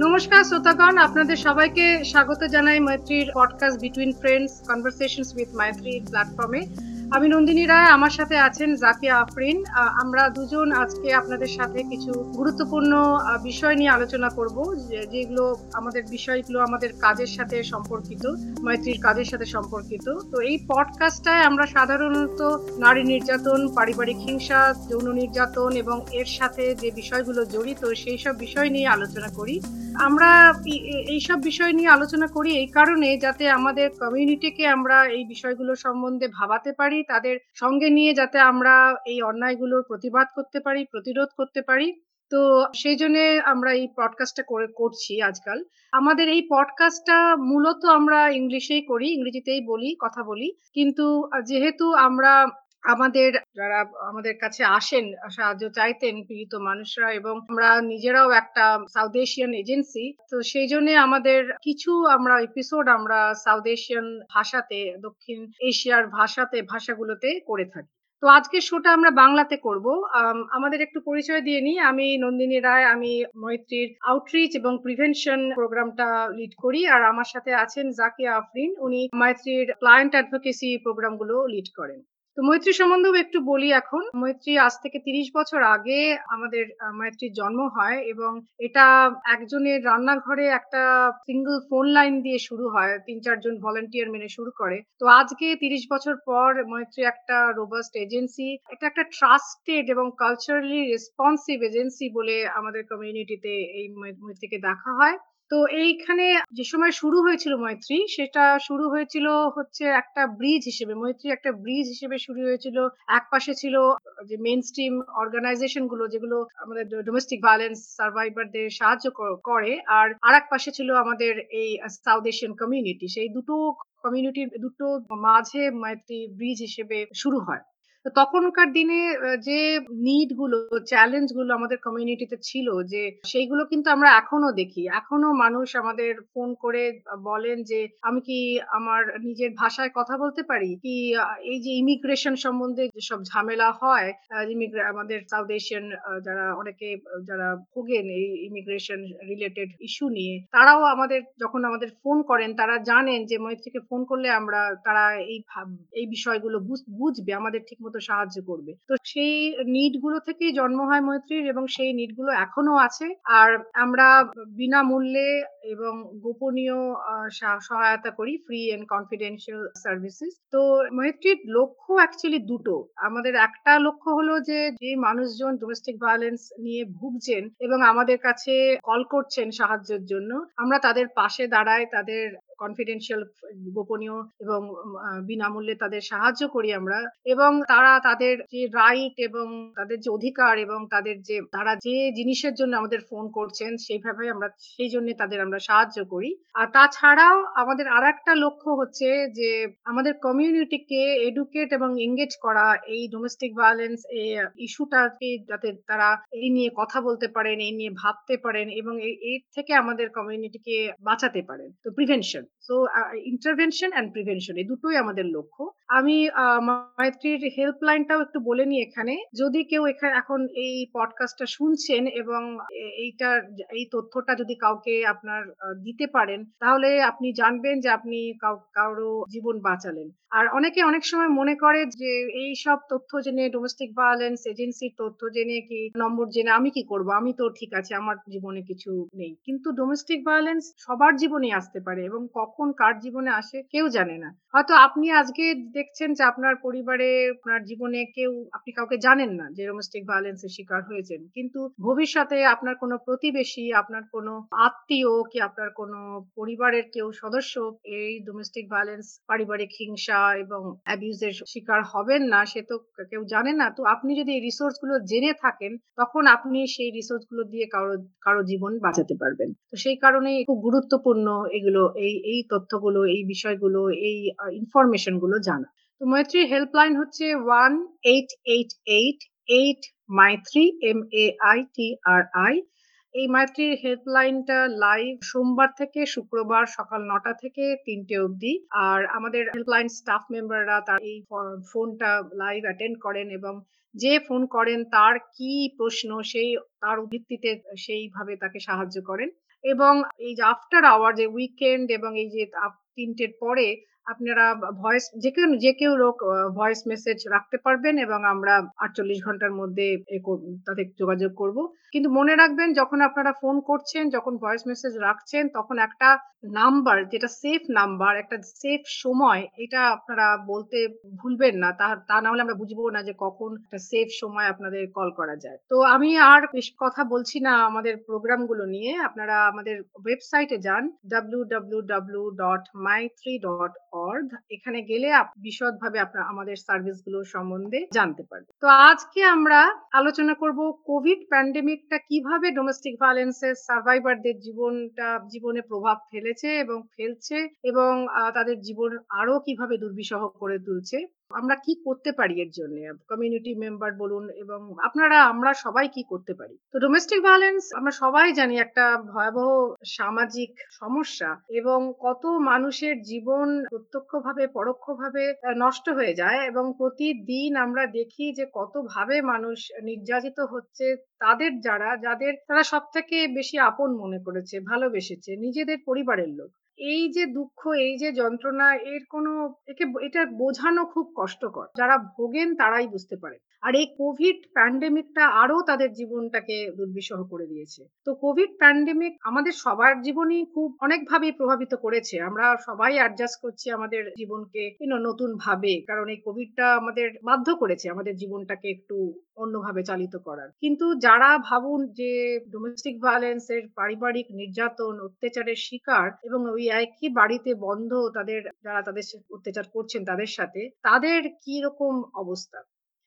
নমস্কার শ্রোতাগণ আপনাদের সবাইকে স্বাগত জানাই মৈত্রীর podcast between friends conversations with Maitri প্ল্যাটফর্মে আমি নন্দিনী রায়, আমার সাথে আছেন জাকিয়া আফরিন। আমরা দুজন আজকে আপনাদের সাথে কিছু গুরুত্বপূর্ণ বিষয় নিয়ে আলোচনা করব যেগুলো আমাদের বিষয়গুলো আমাদের কাজের সাথে সম্পর্কিত, মৈত্রীর কাজের সাথে সম্পর্কিত। তো এই পডকাস্টটায় আমরা সাধারণত নারী নির্যাতন, পারিবারিক হিংসা, যৌন নির্যাতন এবং এর সাথে যে বিষয়গুলো জড়িত, সেই সব বিষয় নিয়ে আলোচনা করি। আমরা এইসব বিষয় নিয়ে আলোচনা করি এই কারণে যাতে আমাদের কমিউনিটিকে আমরা এই বিষয়গুলো সম্বন্ধে ভাবাতে পারি তাদের সঙ্গে নিয়ে যাতে আমরা এই অন্যায়গুলোর প্রতিবাদ করতে পারি, প্রতিরোধ করতে পারি। তো সেই জন্য আমরা এই পডকাস্টটা করে, করছি আজকাল। আমাদের এই পডকাস্টটা মূলত আমরা ইংলিশেই করি, ইংরেজিতেই বলি, কথা বলি। কিন্তু যেহেতু আমরা আমাদের যারা আমাদের কাছে আসেন, সাহায্য চাইতেন পীড়িত মানুষরা এবং আমরা নিজেরাও একটা সাউথ এশিয়ান এজেন্সি তো সেই জন্য আমাদের কিছু আমরা এপিসোড আমরা সাউথ এশিয়ান ভাষাতে, দক্ষিণ এশিয়ার ভাষাতে, ভাষাগুলোতে করে থাকি। তো আজকে শোটা আমরা বাংলাতে করব। আমাদের একটু পরিচয় দিয়ে নিই। আমি নন্দিনী রায়, আমি মৈত্রীর আউটরিচ এবং প্রিভেনশন প্রোগ্রামটা লিড করি আর আমার সাথে আছেন জাকিয়া আফরিন। উনি মৈত্রীর ক্লায়েন্ট অ্যাডভোকেসি প্রোগ্রামগুলো লিড করেন। তো মৈত্রী সম্বন্ধেও একটু বলি এখন। মৈত্রী আজ থেকে তিরিশ বছর আগে আমাদের মৈত্রীর জন্ম হয় এবং এটা একজনের রান্নাঘরে একটা সিঙ্গল ফোন লাইন দিয়ে শুরু হয়, তিন চারজন ভলেন্টিয়ার মেনে শুরু করে। তো আজকে তিরিশ বছর পর মৈত্রী একটা রোবাস্ট এজেন্সি এটা একটা ট্রাস্টেড এবং কালচারালি রেসপন্সিভ এজেন্সি বলে আমাদের কমিউনিটিতে এই মৈত্রীকে দেখা হয়। তো এইখানে যে সময় শুরু হয়েছিল মৈত্রী, সেটা শুরু হয়েছিল হচ্ছে একটা ব্রিজ হিসেবে। মৈত্রী একটা ব্রিজ হিসেবে শুরু হয়েছিল। এক পাশে ছিল যে মেন স্ট্রিম অর্গানাইজেশনগুলো যেগুলো আমাদের ডোমেস্টিক ভায়োলেন্স সার্ভাইভারদের সাহায্য করে, আর আর এক পাশে ছিল আমাদের এই সাউথ এশিয়ান কমিউনিটি সেই দুটো কমিউনিটির দুটো মাঝে মৈত্রী ব্রিজ হিসেবে শুরু হয়। তো তখনকার দিনে যে নিডগুলো চ্যালেঞ্জগুলো আমাদের কমিউনিটিতে ছিল যে সেইগুলো কিন্তু আমরা এখনও দেখি। এখনও মানুষ আমাদের ফোন করে বলেন যে, আমি কি আমার নিজের ভাষায় কথা বলতে পারি? কি এই যে ইমিগ্রেশন সম্বন্ধে যেসব ঝামেলা হয় আমাদের সাউথ এশিয়ান যারা অনেকে, যারা ভোগেন এই ইমিগ্রেশন রিলেটেড ইস্যু নিয়ে, তারাও আমাদের, যখন আমাদের ফোন করেন, তারা জানেন যে মৈত্রীকে ফোন করলে আমরা, তারা এই এই বিষয়গুলো বুঝবে, আমাদের ঠিক মতো সাহায্য করবে। তো সেই নিডগুলো থেকেই জন্ম হয় মৈত্রীর এবং সেই নিডগুলো এখনও আছে। আর আমরা বিনামূল্যে এবং গোপনীয় সহায়তা করি ফ্রি এন্ড কনফিডেন্সিয়াল সার্ভিসেস তো মৈত্রীর লক্ষ্য অ্যাকচুয়ালি দুটো। আমাদের একটা লক্ষ্য হলো যে যে মানুষজন ডোমেস্টিক ভায়োলেন্স নিয়ে ভুগছেন এবং আমাদের কাছে কল করছেন সাহায্যের জন্য, আমরা তাদের পাশে দাঁড়াই তাদের কনফিডেন্সিয়াল গোপনীয় এবং বিনামূল্যে তাদের সাহায্য করি আমরা। এবং তারা তাদের যে রাইট এবং তাদের যে অধিকার এবং তাদের যে, তারা যে জিনিসের জন্য আমাদের ফোন করছেন, সেইভাবে আমরা, সেই জন্য তাদের আমরা সাহায্য করি। আর তাছাড়াও আমাদের আর একটা লক্ষ্য হচ্ছে যে, আমাদের কমিউনিটিকে এডুকেট এবং এঙ্গেজ করা, এই ডোমেস্টিক ভায়োলেন্স ইস্যুটাকে যাতে তারা এই নিয়ে কথা বলতে পারেন, এই নিয়ে ভাবতে পারেন এবং এর থেকে আমাদের কমিউনিটিকে বাঁচাতে পারেন। তো prevention so intervention and prevention এই দুটোই আমাদের লক্ষ্য। আমি মৈত্রীর হেল্পলাইনটাও একটু বলে নিই এখানে। যদি কেউ এখানে এখন এই পডকাস্টটা শুনছেন এবং এইটা এই তথ্যটা যদি কাউকে আপনার দিতে পারেন, তাহলে আপনি জানবেন যে আপনি কারও জীবন বাঁচালেন। আর অনেকে অনেক সময় মনে করে যে, এই সব তথ্য জেনে ডোমেস্টিক ভায়োলেন্স এজেন্সির তথ্য জেনে কি, নম্বর জেনে আমি কি করব? আমি তো ঠিক আছে, আমার জীবনে কিছু নেই। কিন্তু ডোমেস্টিক ভায়োলেন্স সবার জীবনে আসতে পারে এবং কখন কার জীবনে আসে কেউ জানে না। হয়তো আপনি আজকে দেখছেন যে আপনার পরিবারে, আপনার জীবনে কেউ, আপনি কাউকে জানেন না যে ডোমেস্টিক ভায়োলেন্সের শিকার হয়েছেন। কিন্তু ভবিষ্যতে আপনার কোনো প্রতিবেশী, আপনার কোনো আত্মীয় কি আপনার কোনো পরিবারের কেউ সদস্য এই ডোমেস্টিক ভায়োলেন্স পারিবারিক হিংসা এবং অ্যাবিউজের শিকার হবেন না, সে তো কেউ জানে না। তো আপনি যদি এই রিসোর্সগুলো জেনে থাকেন, তখন আপনি সেই রিসোর্সগুলো দিয়ে কারও কারও জীবন বাঁচাতে পারবেন। তো সেই কারণে খুব গুরুত্বপূর্ণ এগুলো, এই এই তথ্যগুলো, এই বিষয়গুলো, এই ইনফরমেশনগুলো জানা। তো মৈত্রী হেল্পলাইন হচ্ছে one eight eight eight eight Maitri M A I T R I এই মাইত্রীর হেল্পলাইনটা লাইভ সোমবার থেকে শুক্রবার সকাল নটা থেকে তিনটে অবধি। আর আমাদের হেল্পলাইন স্টাফ মেম্বাররা তার এই ফোনটা লাইভ অ্যাটেন্ড করেন এবং যে ফোন করেন তার কি প্রশ্ন, সেই, তার ভিত্তিতে সেইভাবে তাকে সাহায্য করেন। এবং এই যে আফটার আওয়ার যে উইকেন্ড এবং এই যে তিনটের পরে আপনারা ভয়েস যে কেউ যে কেউ লোক ভয়েস মেসেজ রাখতে পারবেন এবং আমরা আটচল্লিশ ঘণ্টার মধ্যে তাদের যোগাযোগ করব। কিন্তু মনে রাখবেন, যখন আপনারা ফোন করছেন, যখন ভয়েস মেসেজ রাখছেন, তখন একটা নাম্বার যেটা সেফ নাম্বার একটা সেফ সময়, এটা আপনারা বলতে ভুলবেন না। তা তা না হলে আমরা বুঝব না যে কখন একটা সেফ সময় আপনাদের কল করা যায়। তো আমি আর কথা বলছি না আমাদের প্রোগ্রামগুলো নিয়ে। আপনারা আমাদের ওয়েবসাইটে যান W W W dot Maitri dot org এখানে গেলে বিশদভাবে আপনারা আমাদের সার্ভিসগুলো সম্বন্ধে জানতে পারবেন তো আজকে আমরা আলোচনা করব কোভিড প্যান্ডেমিকটা কীভাবে ডোমেস্টিক ভায়োলেন্সের সার্ভাইভারদের জীবনটা, জীবনে প্রভাব ফেলেছে এবং ফেলছে এবং তাদের জীবন আরও কীভাবে দুর্বিষহ করে তুলছে। আমরা কি করতে পারি এর জন্য? কমিউনিটি মেম্বার বলুন এবং আপনারা, আমরা সবাই কি করতে পারি? তো ডোমেস্টিক ভায়োলেন্স আমরা সবাই জানি একটা ভয়াবহ সামাজিক সমস্যা এবং কত মানুষের জীবন প্রত্যক্ষভাবে, পরোক্ষভাবে নষ্ট হয়ে যায় এবং প্রতিদিন আমরা দেখি যে কত ভাবে মানুষ নির্যাতিত হচ্ছে তাদের যারা, যাদের তারা সব থেকে বেশি আপন মনে করেছে, ভালোবেসেছে, নিজেদের পরিবারের লোক। এই যে দুঃখ, এই যে যন্ত্রণা, এর কোনো, একে এটা বোঝানো খুব কষ্টকর। যারা ভোগেন তারাই বুঝতে পারে। আর এই কোভিড প্যান্ডেমিকটা আরও তাদের জীবনটাকে দুর্বিষহ করে দিয়েছে। তো কোভিড প্যান্ডেমিক আমাদের সবার জীবনই খুব অনেকভাবেই প্রভাবিত করেছে। আমরা সবাই অ্যাডজাস্ট করছি আমাদের জীবনকে নতুন ভাবে কারণ এই কোভিডটা আমাদের বাধ্য করেছে আমাদের জীবনটাকে একটু অন্যভাবে চালিত করার। কিন্তু যারা ভাবুন যে ডোমেস্টিক ভায়োলেন্স এর পারিবারিক নির্যাতন, অত্যাচারের শিকার এবং ওই একই বাড়িতে বন্ধ তাদের, যারা তাদের অত্যাচার করছেন তাদের সাথে, তাদের কি রকম অবস্থা?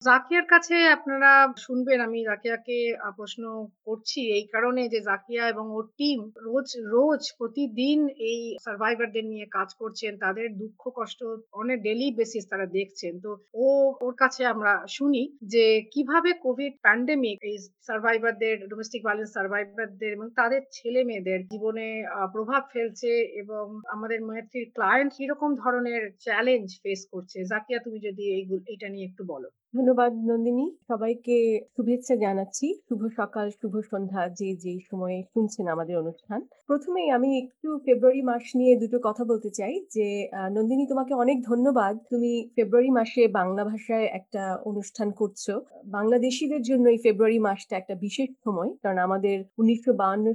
জাকিয়ার কাছে আপনারা শুনবেন, আমি জাকিয়াকে প্রশ্ন করছি এই কারণে যে জাকিয়া এবং ওর টিম রোজ রোজ প্রতিদিন এই সার্ভাইভারদের নিয়ে কাজ করছেন, তাদের দুঃখ, কষ্ট অনেক ডেলি বেসিস তারা দেখছেন। তো ও, ওর কাছে আমরা শুনি যে কীভাবে কোভিড প্যান্ডেমিক এই সার্ভাইভারদের ডোমেস্টিক ভায়োলেন্স সার্ভাইভারদের এবং তাদের ছেলে মেয়েদের জীবনে প্রভাব ফেলছে এবং আমাদের মৈত্রীর ক্লায়েন্ট কীরকম ধরনের চ্যালেঞ্জ ফেস করছে। জাকিয়া, তুমি যদি এইগুলো এটা নিয়ে একটু বলো। ধন্যবাদ নন্দিনী। সবাইকে শুভেচ্ছা জানাচ্ছি। শুভ সকাল, শুভ সন্ধ্যা, যে যে সময়ে শুনছেন আমাদের অনুষ্ঠান। প্রথমেই আমি একটু ফেব্রুয়ারি মাস নিয়ে দুটো কথা বলতে চাই, যে নন্দিনী তোমাকে অনেক ধন্যবাদ। তুমি ফেব্রুয়ারি মাসে বাংলা ভাষায় একটা অনুষ্ঠান করছ। বাংলাদেশিদের জন্য এই ফেব্রুয়ারি মাসটা একটা বিশেষ সময়, কারণ আমাদের উনিশশো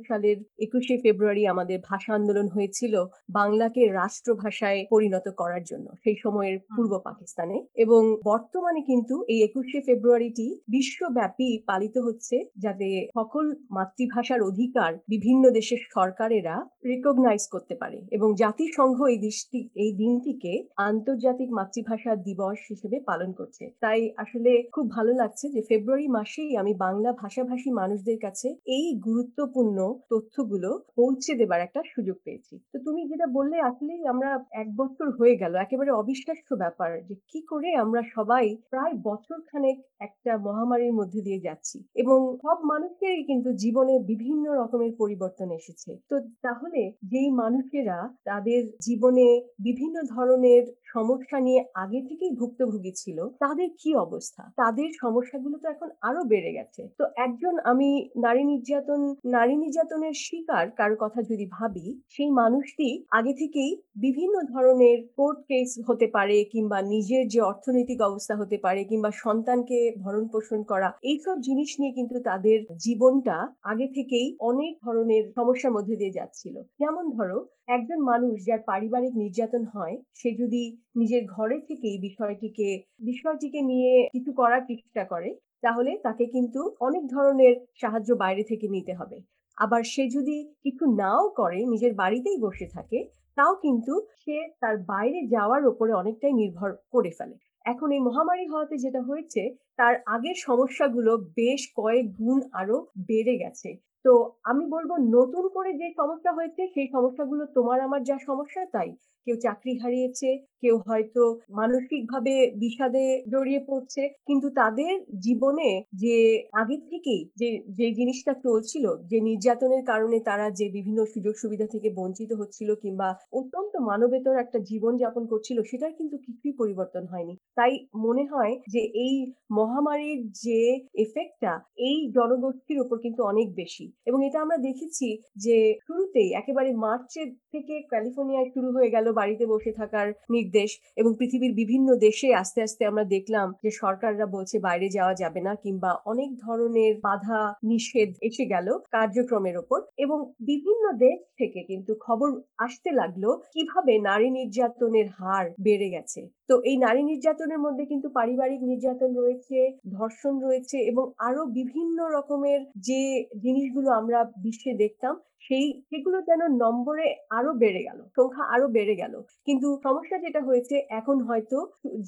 সালের একুশে ফেব্রুয়ারি আমাদের ভাষা আন্দোলন হয়েছিল বাংলাকে রাষ্ট্রভাষায় পরিণত করার জন্য, সেই সময়ের পূর্ব পাকিস্তানে। এবং বর্তমানে কিন্তু এই একুশে ফেব্রুয়ারিটি বিশ্বব্যাপী পালিত হচ্ছে, যাতে সকল মাতৃভাষার অধিকার বিভিন্ন দেশের সরকারেরা রিকগনাইজ করতে পারে এবং জাতিসংঘ এই দৃষ্টি এই দিনটিকে আন্তর্জাতিক মাতৃভাষা দিবস হিসেবে পালন করছে। তাই আসলে খুব ভালো লাগছে যে ফেব্রুয়ারি মাসেই আমি বাংলা ভাষাভাষী মানুষদের কাছে এই গুরুত্বপূর্ণ তথ্যগুলো পৌঁছে দেবার একটা সুযোগ পেয়েছি। তো তুমি যেটা বললে, আসলেই আমরা এক বছর হয়ে গেল, একেবারে অবিশ্বাস্য ব্যাপার যে কি করে আমরা সবাই প্রায় বছর খানেক একটা মহামারীর মধ্যে দিয়ে যাচ্ছি এবং সব মানুষেরই কিন্তু জীবনে বিভিন্ন রকমের পরিবর্তন এসেছে। তো তাহলে যেই মানুষেরা তাদের জীবনে বিভিন্ন ধরনের সমস্যা নিয়ে আগে থেকেই ভুক্তভোগী ছিল, তাদের কি অবস্থা? তাদের সমস্যাগুলো তো এখন আরও বেড়ে গেছে। তো একজন আমি নারী নির্যাতন, নারী নির্যাতনের শিকার কারও কথা যদি ভাবি, সেই মানুষটি আগে থেকেই বিভিন্ন ধরনের কোর্ট কেস হতে পারে কিংবা নিজের যে অর্থনৈতিক অবস্থা হতে পারে কিংবা সন্তানকে ভরণ পোষণ করা এইসব জিনিস নিয়ে কিন্তু তাদের জীবনটা আগে থেকেই অনেক ধরনের সমস্যার মধ্যে দিয়ে যাচ্ছিল। যেমন ধরো, একজন মানুষ যার পারিবারিক নির্যাতন হয়, সে যদি নিজের ঘরে থেকেই বিষয়টিকে বিষয়টিকে নিয়ে কিছু করার চেষ্টা করে, তাহলে তাকে কিন্তু অনেক ধরনের সাহায্য বাইরে থেকে নিতে হবে। আবার সে যদি কিছু নাও করে, নিজের বাড়িতেই বসে থাকে, তাও কিন্তু সে তার বাইরে যাওয়ার উপরে অনেকটাই নির্ভর করে ফেলে। এখন এই মহামারী হওয়াতে যেটা হয়েছে, তার আগের সমস্যাগুলো বেশ কয়েক গুণ আরও বেড়ে গেছে। তো আমি বলব নতুন করে যে সমস্যা হয়েছে সেই সমস্যাগুলো তোমার আমার যা সমস্যা তাই। কেউ চাকরি হারিয়েছে, কেউ হয়তো মানসিকভাবে বিষাদে জড়িয়ে পড়ছে। কিন্তু তাদের জীবনে যে আগে থেকেই যে, যে জিনিসটা চলছিল, যে নির্যাতনের কারণে তারা যে বিভিন্ন সুযোগ সুবিধা থেকে বঞ্চিত হচ্ছিল কিংবা অত্যন্ত মানবেতর একটা জীবনযাপন করছিল সেটার কিন্তু কিছুই পরিবর্তন হয়নি। তাই মনে হয় যে এই মহামারীর যে এফেক্টটা এই জনগোষ্ঠীর উপর কিন্তু অনেক বেশি। এবং এটা আমরা দেখেছি যে শুরুতেই একেবারে মার্চের থেকে ক্যালিফোর্নিয়ায় শুরু হয়ে গেল বাড়িতে বসে থাকার নির্দেশ এবং পৃথিবীর বিভিন্ন দেশে আস্তে, আস্তে আমরা দেখলাম যে সরকাররা বলছে বাইরে যাওয়া যাবে না কিংবা অনেক ধরনের বাধা নিষেধ এসে গেল কার্যক্রমের ওপর এবং বিভিন্ন দেশ থেকে কিন্তু খবর আসতে লাগল কীভাবে নারী নির্যাতনের হার বেড়ে গেছে। তো এই নারী নির্যাতনের মধ্যে কিন্তু পারিবারিক নির্যাতন রয়েছে, ধর্ষণ রয়েছে এবং আরও বিভিন্ন রকমের যে জিনিসগুলো আমরা বিশ্বে দেখতাম সেই সেগুলো যেন নম্বরে আরও বেড়ে গেল। সংখ্যা আরও বেড়ে গেল। কিন্তু সমস্যা যেটা হয়েছে এখন হয়তো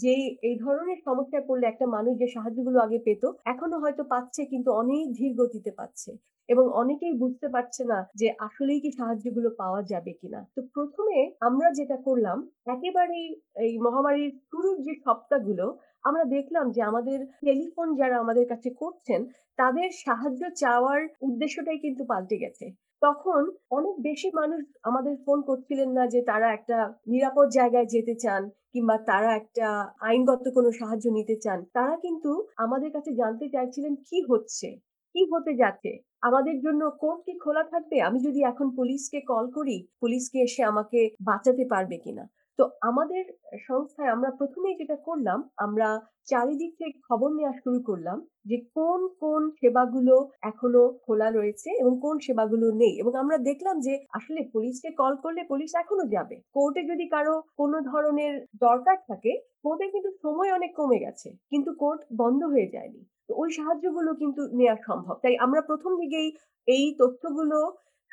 যে এই ধরনের সমস্যায় পড়লে একটা মানুষ যে সাহায্যগুলো আগে পেত এখনও হয়তো পাচ্ছে কিন্তু অনেক ধীর গতিতে পাচ্ছে। এবং অনেকেই বুঝতে পারছে না যে আসলেই কি সাহায্যগুলো পাওয়া যাবে কিনা। তো প্রথমে আমরা যেটা করলাম, একেবারেই এই মহামারীর শুরুর যে সপ্তাহগুলো, আমরা দেখলাম যে আমাদের টেলিফোন যারা আমাদের কাছে করছেন, তাদের সাহায্য চাওয়ার উদ্দেশ্যটাই কিন্তু পাল্টে গেছে। তখন অনেক বেশি মানুষ আমাদের ফোন করছিলেন না যে তারা একটা নিরাপদ জায়গায় যেতে চান কিংবা তারা একটা আইনগত কোনো সাহায্য নিতে চান। তারা কিন্তু আমাদের কাছে জানতে চাইছিলেন কি হচ্ছে? কি হতে যাচ্ছে? আমাদের জন্য কোর্ট কি খোলা থাকবে? আমি যদি এখন পুলিশকে কল করি, পুলিশ কি এসে আমাকে বাঁচাতে পারবে কিনা? তো আমাদের সংস্থায় আমরা ১ম এই যেটা করলাম, আমরা চারিদিক থেকে খবর নেওয়া শুরু করলাম যে কোন, কোন সেবাগুলো এখনও খোলা রয়েছে এবং কোন সেবাগুলো নেই। এবং আমরা দেখলাম যে আসলে পুলিশকে কল করলে পুলিশ এখনও যাবে। কোর্টে যদি কারও কোনো ধরনের দরকার থাকে, কোর্টে কিন্তু সময় অনেক কমে গেছে। কিন্তু কোর্ট বন্ধ হয়ে যায়নি। তো ওই সাহায্যগুলো কিন্তু নেওয়া সম্ভব। তাই আমরা প্রথম দিকেই এই তথ্যগুলো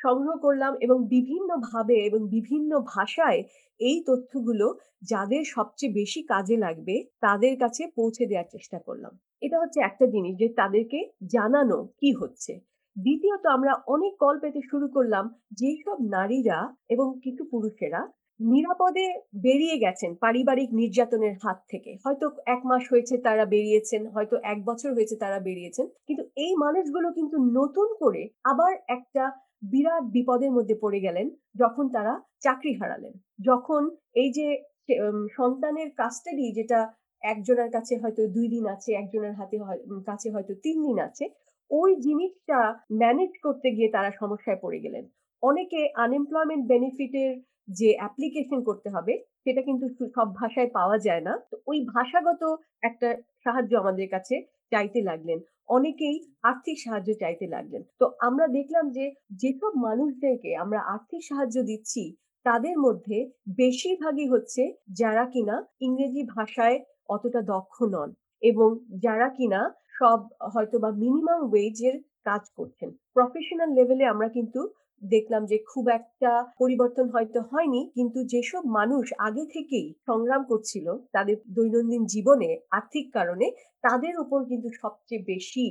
সংগ্রহ করলাম এবং বিভিন্নভাবে এবং বিভিন্ন ভাষায় এই তথ্যগুলো যাদের সবচেয়ে বেশি কাজে লাগবে তাদের কাছে পৌঁছে দেওয়ার চেষ্টা করলাম। এটা হচ্ছে একটা জিনিস যে তাদেরকে জানানো কি হচ্ছে। দ্বিতীয়ত আমরা অনেক কল পেতে শুরু করলাম যেসব নারীরা এবং কিছু পুরুষেরা নিরাপদে বেরিয়ে গেছেন পারিবারিক নির্যাতনের হাত থেকে। হয়তো এক মাস হয়েছে তারা বেরিয়েছেন, হয়তো এক বছর হয়েছে তারা বেরিয়েছেন। কিন্তু এই মানুষগুলো কিন্তু নতুন করে আবার একটা বিরাট বিপদের মধ্যে পড়ে গেলেন যখন তারা চাকরি হারালেন। যখন এই যে সন্তানের কাস্টাডি যেটা একজনের কাছে হয়তো দুই দিন আছে, একজনের হাতে কাছে হয়তো তিন দিন আছে। ওই জিনিসটা ম্যানেজ করতে গিয়ে তারা সমস্যায় পড়ে গেলেন। অনেকে আনএমপ্লয়মেন্ট বেনিফিট এর যে অ্যাপ্লিকেশন করতে হবে, সেটা কিন্তু সব ভাষায় পাওয়া যায় না। তো ওই ভাষাগত একটা সাহায্য আমাদের কাছে চাইতে লাগলেন। অনেকেই আর্থিক সাহায্য চাইতে লাগলেন। তো আমরা দেখলাম যে, যেসব মানুষদেরকে আমরা আর্থিক সাহায্য দিচ্ছি, তাদের মধ্যে বেশিরভাগই হচ্ছে যারা কিনা ইংরেজি ভাষায় অতটা দক্ষ নন এবং যারা কিনা সব হয়তোবা মিনিমাম ওয়েজ এর কাজ করছেন। প্রফেশনাল লেভেলে আমরা কিন্তু দেখলাম যে খুব একটা পরিবর্তন হয়তো হয়নি। কিন্তু যেসব মানুষ আগে থেকেই সংগ্রাম করছিল তাদের দৈনন্দিন জীবনে আর্থিক কারণে তাদের উপর কিন্তু সবচেয়ে বেশি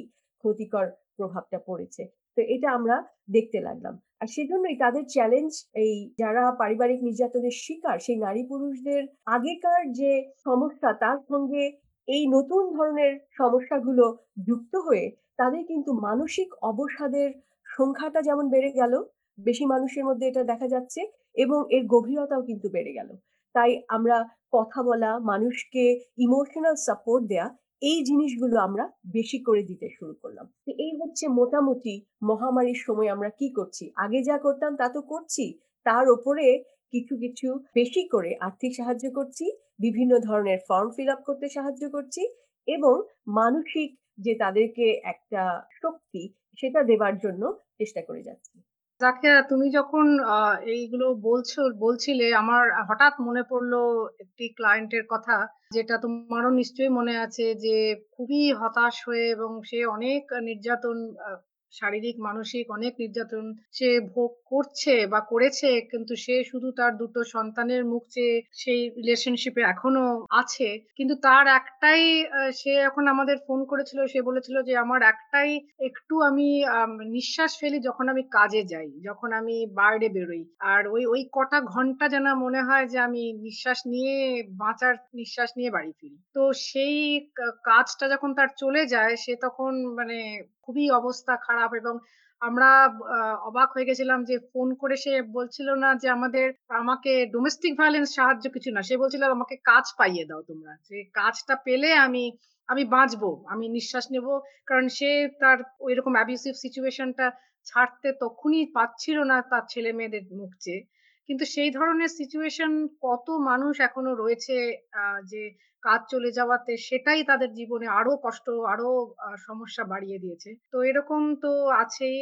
ক্ষতিকর প্রভাবটা পড়েছে। তো এটা আমরা দেখতে লাগলাম। আর সেজন্যই তাদের চ্যালেঞ্জ এই যারা পারিবারিক নির্যাতনের শিকার সেই নারী পুরুষদের আগেকার যে সমস্যা তার সঙ্গে এই নতুন ধরনের সমস্যাগুলো যুক্ত হয়ে তাদের কিন্তু মানসিক অবসাদের সংখ্যাটা যেমন বেড়ে গেল, বেশি মানুষের মধ্যে এটা দেখা যাচ্ছে এবং এর গভীরতাও কিন্তু বেড়ে গেল। তাই আমরা কথা বলা, মানুষকে ইমোশনাল সাপোর্ট দেয়া এই জিনিসগুলো আমরা বেশি করে দিতে শুরু করলাম। তো এই হচ্ছে মোটামুটি মহামারীর সময় আমরা কি করছি। আগে যা করতাম তা তো করছি। তার উপরে কিছু, কিছু বেশি করে আর্থিক সাহায্য করছি, বিভিন্ন ধরনের ফর্ম ফিল আপ করতে সাহায্য করছি এবং মানসিক যে তাদেরকে একটা শক্তি সেটা দেবার জন্য চেষ্টা করে যাচ্ছি। জাকিয়া তুমি যখন আহ, এইগুলো বলছো বলছিলে আমার হঠাৎ মনে পড়ল একটি ক্লায়েন্টের কথা যেটা তোমারও নিশ্চয়ই মনে আছে যে খুবই হতাশ হয়ে এবং সে অনেক নির্যাতন আ শারীরিক, মানসিক অনেক নির্যাতন সে ভোগ করছে বা করেছে কিন্তু সে শুধু তার দুটো সন্তানের মুখ চেয়ে সেই রিলেশনশিপে এখনও আছে। কিন্তু তার একটাই সে এখন আমাদের ফোন করেছিল। সে বলেছিল যে, "আমার একটাই একটু আমি নিঃশ্বাস ফেলি যখন আমি কাজে যাই, যখন আমি বাইরে বেরোই। আর ওই ওই কটা ঘণ্টা যেন মনে হয় যে আমি নিঃশ্বাস নিয়ে বাঁচার নিঃশ্বাস নিয়ে বাড়ি ফিরি।" তো সেই কাজটা যখন তার চলে যায় সে তখন মানে খুবই অবস্থা খারাপ এবং আমরা অবাক হয়ে গেছিলাম যে ফোন করে সে বলছিল না যে আমাদের, আমাকে ডোমেস্টিক ভায়োলেন্স সাহায্য কিছু না। সে বলছিল, আমাকে কাজ পাইয়ে দাও তোমরা। যে কাজটা পেলে আমি আমি বাঁচবো। আমি নিঃশ্বাস নেব। কারণ সে তার ঐরকম অ্যাবিউসিভ সিচুয়েশনটা ছাড়তে তখনই পাচ্ছিল না তার ছেলে-মেয়েদের মুখ চেয়ে। কিন্তু সেই ধরনের সিচুয়েশন কত মানুষ এখনও রয়েছে যে কাজ চলে যাওয়াতে সেটাই তাদের জীবনে আরও কষ্ট, আরও সমস্যা বাড়িয়ে দিয়েছে। তো এরকম তো আছেই।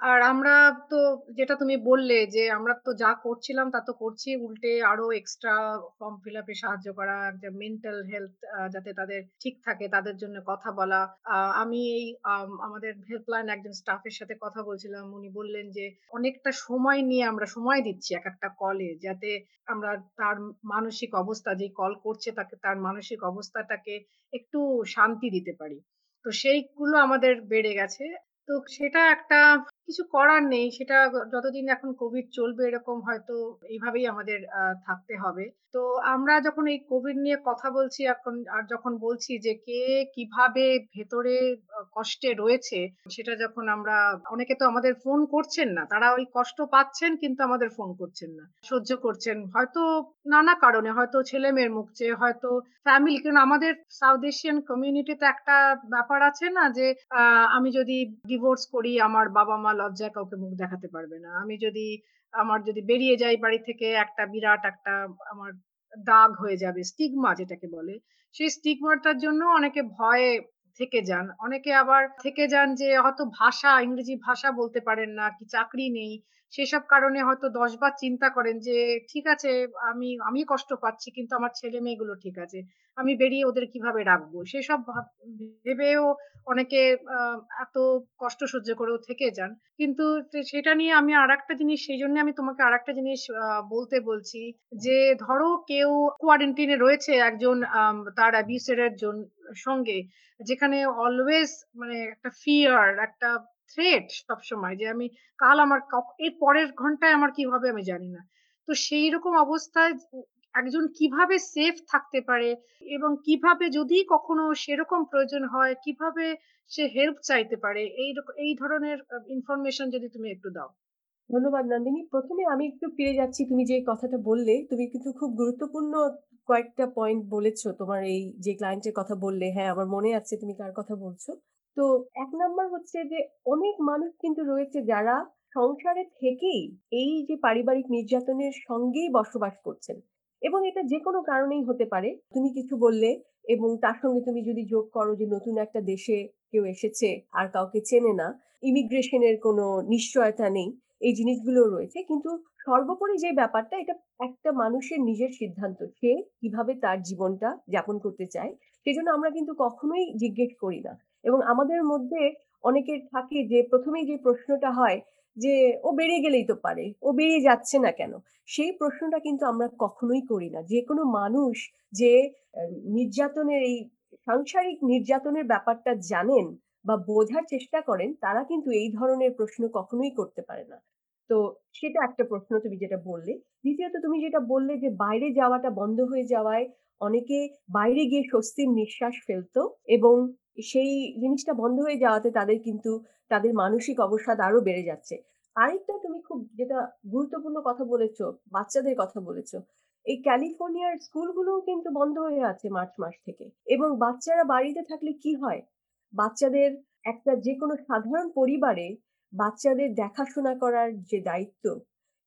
আর আমরা তো যেটা তুমি বললে যে আমরা তো যা করছিলাম তা তো করছি। উল্টে আরও এক্সট্রা ফর্ম ফিল আপে সাহায্য করা, যে মেন্টাল হেলথ যাতে তাদের ঠিক থাকে তাদের জন্য কথা বলা। আমি এই আম আমাদের হেল্পলাইন একজন স্টাফের সাথে কথা বলছিলাম। উনি বললেন যে অনেকটা সময় নিয়ে আমরা সময় দিচ্ছি এক একটা কলে যাতে আমরা তার মানসিক অবস্থা যে কল করছে তাকে তার মানসিক অবস্থাটাকে একটু শান্তি দিতে পারি। তো সেইগুলো আমাদের বেড়ে গেছে। তো সেটা একটা কিছু করার নেই। সেটা যতদিন এখন কোভিড চলবে এরকম হয়তো এইভাবেই আমাদের থাকতে হবে। তো আমরা যখন এই কোভিড নিয়ে কথা বলছি এখন আর যখন বলছি যে কে কীভাবে ভেতরে কষ্টে রয়েছে সেটা যখন আমরা অনেকে তো আমাদের ফোন করছেন না। তারা ওই কষ্ট পাচ্ছেন কিন্তু আমাদের ফোন করছেন না। সহ্য করছেন। হয়তো নানা কারণে হয়তো ছেলে-মেয়ের মুখ চেয়ে, হয়তো ফ্যামিলি কারণ আমাদের সাউথ এশিয়ান কমিউনিটিতে একটা ব্যাপার আছে না যে আমি যদি ডিভোর্স করি আমার বাবা-মা লজ্জায় কাউকে মুখ দেখাতে পারবে না। আমি যদি আমার যদি বেরিয়ে যাই বাড়ি থেকে একটা বিরাট একটা আমার দাগ হয়ে যাবে। স্টিগমা যেটাকে বলে। সেই স্টিগমাটার জন্য অনেকে ভয়ে থেকে যান। অনেকে আবার থেকে যান যে হয়তো ভাষা, ইংরেজি ভাষা বলতে পারেন না, কি চাকরি নেই। সেসব কারণে হয়তো দশবার চিন্তা করেন যে, ঠিক আছে, আমি আমি কষ্ট পাচ্ছি, কিন্তু আমার ছেলে-মেয়েগুলো ঠিক আছে। আমি বেরিয়ে ওদের কীভাবে রাখব? সেসব ভাব, ভেবেও অনেকে এত কষ্ট সহ্য করেও থেকে যান। কিন্তু সেটা নিয়ে আমি আরেকটা জিনিস সেইজন্য আমি তোমাকে আরেকটা জিনিস বলতে বলছি যে, ধরো কেউ কোয়ারেন্টিনে রয়েছে একজন তার অ্যাবিউসর সঙ্গে, যেখানে অলওয়েজ মানে একটা ফিয়ার একটা থ্রেট সবসময় যে আমি কাল আমার এর পরের ঘন্টায় আমার কি হবে আমি জানি না। তো সেইরকম অবস্থায় একজন কীভাবে সেফ থাকতে পারে এবং কীভাবে যদি কখনো সেরকম প্রয়োজন হয় কীভাবে সে হেল্প চাইতে পারে এইরক এই ধরনের ইনফরমেশন যদি তুমি একটু দাও। ধন্যবাদ নন্দিনী। প্রথমে আমি একটু ফিরে যাচ্ছি তুমি যে কথাটা বললে, তুমি কিন্তু খুব গুরুত্বপূর্ণ কয়েকটা পয়েন্ট বলেছ। তোমার এই যে ক্লায়েন্টের কথা বললে, হ্যাঁ, আমার মনে আছে তুমি কার কথা বলছো। তো এক নাম্বার হচ্ছে যে অনেক মানুষ কিন্তু রয়েছে যারা সংসারে থেকেই এই যে পারিবারিক নির্যাতনের সঙ্গেই বসবাস করছেন। এবং এটা যেকোনো কারণেই হতে পারে। তুমি কিছু বললে এবং তার সঙ্গে তুমি যদি যোগ করো যে নতুন একটা দেশে কেউ এসেছে আর কাউকে চেনে না, ইমিগ্রেশনের কোনো নিশ্চয়তা নেই। এই জিনিসগুলোও রয়েছে। কিন্তু সর্বোপরি যে ব্যাপারটা এটা একটা মানুষের নিজের সিদ্ধান্ত। সে কীভাবে তার জীবনটা যাপন করতে চায়। সেজন্য আমরা কিন্তু কখনোই জিজ্ঞেস করি না। এবং আমাদের মধ্যে অনেকের থাকে যে প্রথমেই যে প্রশ্নটা হয় যে, "ও বেরিয়ে গেলেই তো পারে। ও বেরিয়ে যাচ্ছে না কেন?" সেই প্রশ্নটা কিন্তু আমরা কখনোই করি না। যেকোনো মানুষ যে নির্যাতনের এই সাংসারিক নির্যাতনের ব্যাপারটা জানেন বা বোঝার চেষ্টা করেন, তারা কিন্তু এই ধরনের প্রশ্ন কখনোই করতে পারে না। তো সেটা একটা প্রশ্ন তুমি যেটা বললে। দ্বিতীয়ত তুমি যেটা বললে যে বাইরে যাওয়াটা বন্ধ হয়ে যাওয়ায় অনেকে বাইরে গিয়ে স্বস্তির নিঃশ্বাস ফেলতো এবং সেই জিনিসটা বন্ধ হয়ে যাওয়াতে তাদের কিন্তু তাদের মানসিক অবসাদ আরও বেড়ে যাচ্ছে। আরেকটা তুমি খুব যেটা গুরুত্বপূর্ণ কথা বলেছ, বাচ্চাদের কথা বলেছ। এই ক্যালিফোর্নিয়ার স্কুলগুলোও কিন্তু বন্ধ হয়ে আছে মার্চ মাস থেকে। এবং বাচ্চারা বাড়িতে থাকলে কি হয়? বাচ্চাদের একটা যে কোনো সাধারণ পরিবারে বাচ্চাদের দেখাশোনা করার যে দায়িত্ব,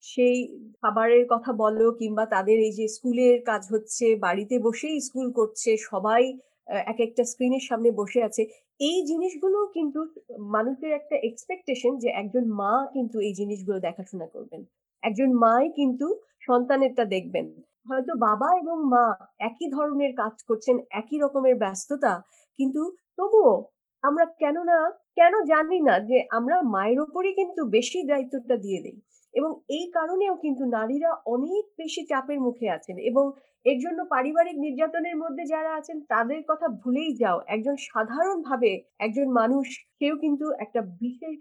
সেই খাবারের কথা বলো কিংবা তাদের এই যে স্কুলের কাজ হচ্ছে, বাড়িতে বসেই স্কুল করছে, সবাই আ একেকটা স্ক্রিনের সামনে বসে আছে। এই জিনিসগুলো কিন্তু মানুষের একটা এক্সপেকটেশন যে একজন মা কিন্তু এই জিনিসগুলো দেখাশোনা করবেন। একজন মাই কিন্তু সন্তানেরটা দেখবেন। হয়তো বাবা এবং মা একই ধরনের কাজ করছেন, একই রকমের ব্যস্ততা। কিন্তু তবুও আমরা কেন না কেন জানি না যে আমরা মায়ের ওপরই কিন্তু বেশি দায়িত্বটা দিয়ে দেই এবং এই কারণেও কিন্তু নারীরা অনেক বেশি চাপের মুখে আছেন এবং এর জন্য পারিবারিক নির্যাতনের মধ্যে যারা আছেন, তাদের কথা ভুলেই যাও। একজন সাধারণভাবে একজন মানুষ কেউ কিন্তু একটা বিশেষ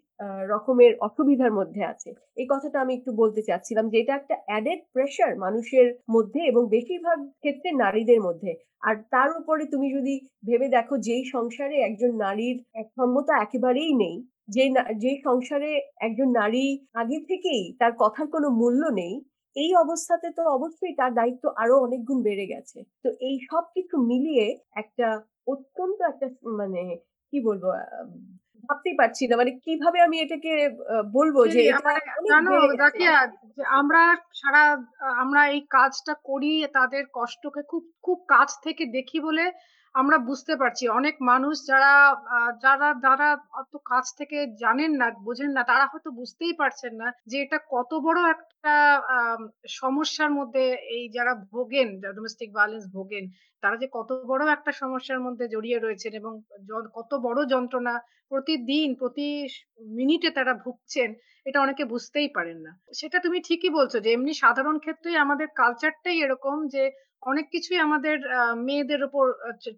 রকমের অসুবিধার মধ্যে আছে। এই কথাটা আমি একটু বলতে চাচ্ছিলাম যে, এটা একটা অ্যাডেড প্রেশার মানুষের মধ্যে এবং বেশিরভাগ ক্ষেত্রে নারীদের মধ্যে। আর তার উপরে তুমি যদি ভেবে দেখো, যেই সংসারে একজন নারীর ক্ষমতা একেবারেই নেই যে যে সংসারে একজন নারী আগে থেকেই তার কথার কোনো মূল্য নেই এই অবস্থাতে তো অবশ্যই তার দায়িত্ব আরও অনেক গুণ বেড়ে গেছে। তো এই সব কিছু মিলিয়ে একটা অত্যন্ত একটা মানে কি বলব ভাবতেই পারছি না। মানে কীভাবে আমি এটাকে বলব মানে যে আমরা সারা আমরা এই কাজটা করি তাদের কষ্টকে খুব খুব কাছ থেকে দেখি বলে আমরা বুঝতে পারছি। অনেক মানুষ যারা যারা যারা অত কাছ থেকে জানেন না, বোঝেন না, তারা হয়তো বুঝতেই পারছেন না যে এটা কত বড় একটা সমস্যার মধ্যে এই যারা ভোগেন ডোমেস্টিক ভায়োলেন্স ভোগেন, তারা যে কত বড় একটা সমস্যার মধ্যে জড়িয়ে রয়েছেন এবং কত বড় যন্ত্রণা প্রতিদিন, প্রতি মিনিটে তারা ভুগছেন এটা অনেকে বুঝতেই পারেন না। সেটা তুমি ঠিকই বলছো যে, এমনি সাধারণ ক্ষেত্রে আমাদের কালচারটাই এরকম যে, অনেক কিছুই আমাদের মেয়েদের উপর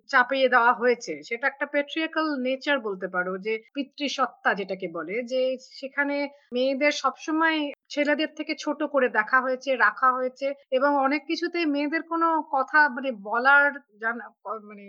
চাপিয়ে দেওয়া হয়েছে। সেটা একটা পেট্রিয়াকাল নেচার বলতে পারো যে, পিতৃসত্তা যেটাকে বলে যে, সেখানে মেয়েদের সবসময় ছেলেদের থেকে ছোট করে দেখা হয়েছে, রাখা হয়েছে এবং অনেক কিছুতে মেয়েদের কোনো কথা মানে বলার মানে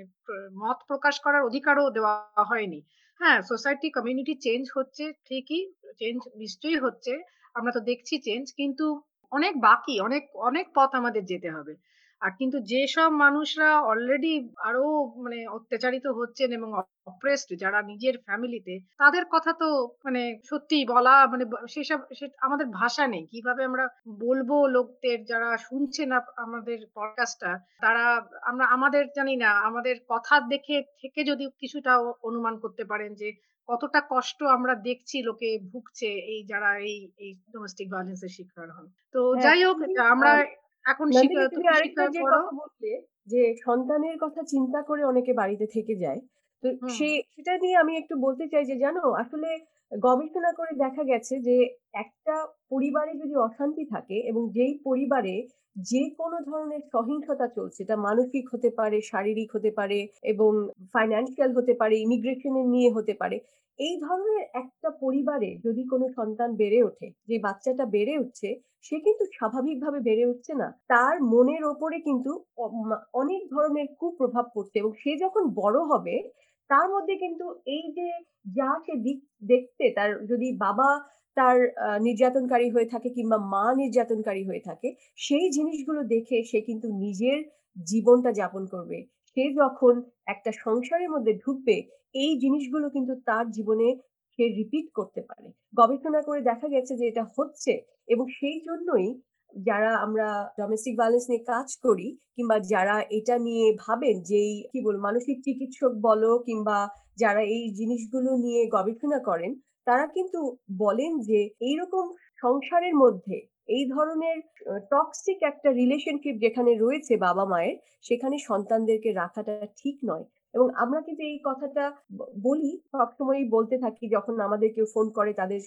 মত প্রকাশ করার অধিকারও দেওয়া হয়নি। হ্যাঁ সোসাইটি কমিউনিটি চেঞ্জ হচ্ছে ঠিকই চেঞ্জ নিশ্চয়ই হচ্ছে। আমরা তো দেখছি চেঞ্জ কিন্তু অনেক বাকি, অনেক অনেক পথ আমাদের যেতে হবে। আর কিন্তু যেসব মানুষরা অলরেডি আরও মানে অত্যাচারিত হচ্ছেন এবং অপ্রেসড যারা নিজের ফ্যামিলিতে তাদের কথা তো মানে সত্যি বলা মানে সেসব আমাদের ভাষা নেই। কীভাবে আমরা বলব লোকদের যারা শুনছে না আমাদের পডকাস্টটা তারা আমরা আমাদের জানি না আমাদের কথা দেখে থেকে যদি কিছুটা অনুমান করতে পারেন যে কতটা কষ্ট আমরা দেখছি লোকে ভুগছে এই যারা এই এই ডোমেস্টিক ভায়োলেন্সের শিকার হন। তো হ্যাঁ, যাই হোক আমরা এখন আরেকটা যে কথা বললে যে সন্তানের কথা চিন্তা করে অনেকে বাড়িতে থেকে যায়। তো সে সেটা নিয়ে আমি একটু বলতে চাই যে জানো আসলে গবেষণা করে দেখা গেছে যে একটা পরিবারে যদি অশান্তি থাকে এবং যেই পরিবারে যে কোনো ধরনের সহিংসতা চলছে, এটা মানসিক হতে পারে, শারীরিক হতে পারে এবং ফাইন্যান্সিয়াল হতে পারে ইমিগ্রেশনের নিয়ে হতে পারে, এই ধরনের একটা পরিবারে যদি কোনো সন্তান বেড়ে ওঠে, যে বাচ্চাটা বেড়ে উঠছে, সে কিন্তু স্বাভাবিকভাবে বেড়ে উঠছে না। তার মনের ওপরে কিন্তু অনেক ধরনের কুপ্রভাব পড়ছে এবং সে যখন বড় হবে তার মধ্যে কিন্তু এই যে যা সে দেখতে তার যদি বাবা তার নির্যাতনকারী হয়ে থাকে কিংবা মা নির্যাতনকারী হয়ে থাকে, সেই জিনিসগুলো দেখে সে কিন্তু নিজের জীবনটা যাপন করবে। সে যখন একটা সংসারের মধ্যে ঢুকবে, এই জিনিসগুলো কিন্তু তার জীবনে সে রিপিট করতে পারে। গবেষণা করে দেখা গেছে যে এটা হচ্ছে এবং সেই জন্যই যারা আমরা ডোমেস্টিক ভায়োলেন্স নিয়ে কাজ করি কিংবা যারা এটা নিয়ে ভাবেন যে কি বল মানসিক চিকিৎসক বলো কিংবা যারা এই জিনিসগুলো নিয়ে গবেষণা করেন, তারা কিন্তু বলেন যে এইরকম সংসারের মধ্যে এই ধরনের টক্সিক একটা রিলেশনশিপ যেখানে রয়েছে বাবা মায়ের সেখানে সন্তানদেরকে রাখাটা ঠিক নয়। এবং আমরা কিন্তু এই কথাটা বলি, সবসময়ই বলতে থাকি যখন আমাদের কেউ ফোন করে তাদের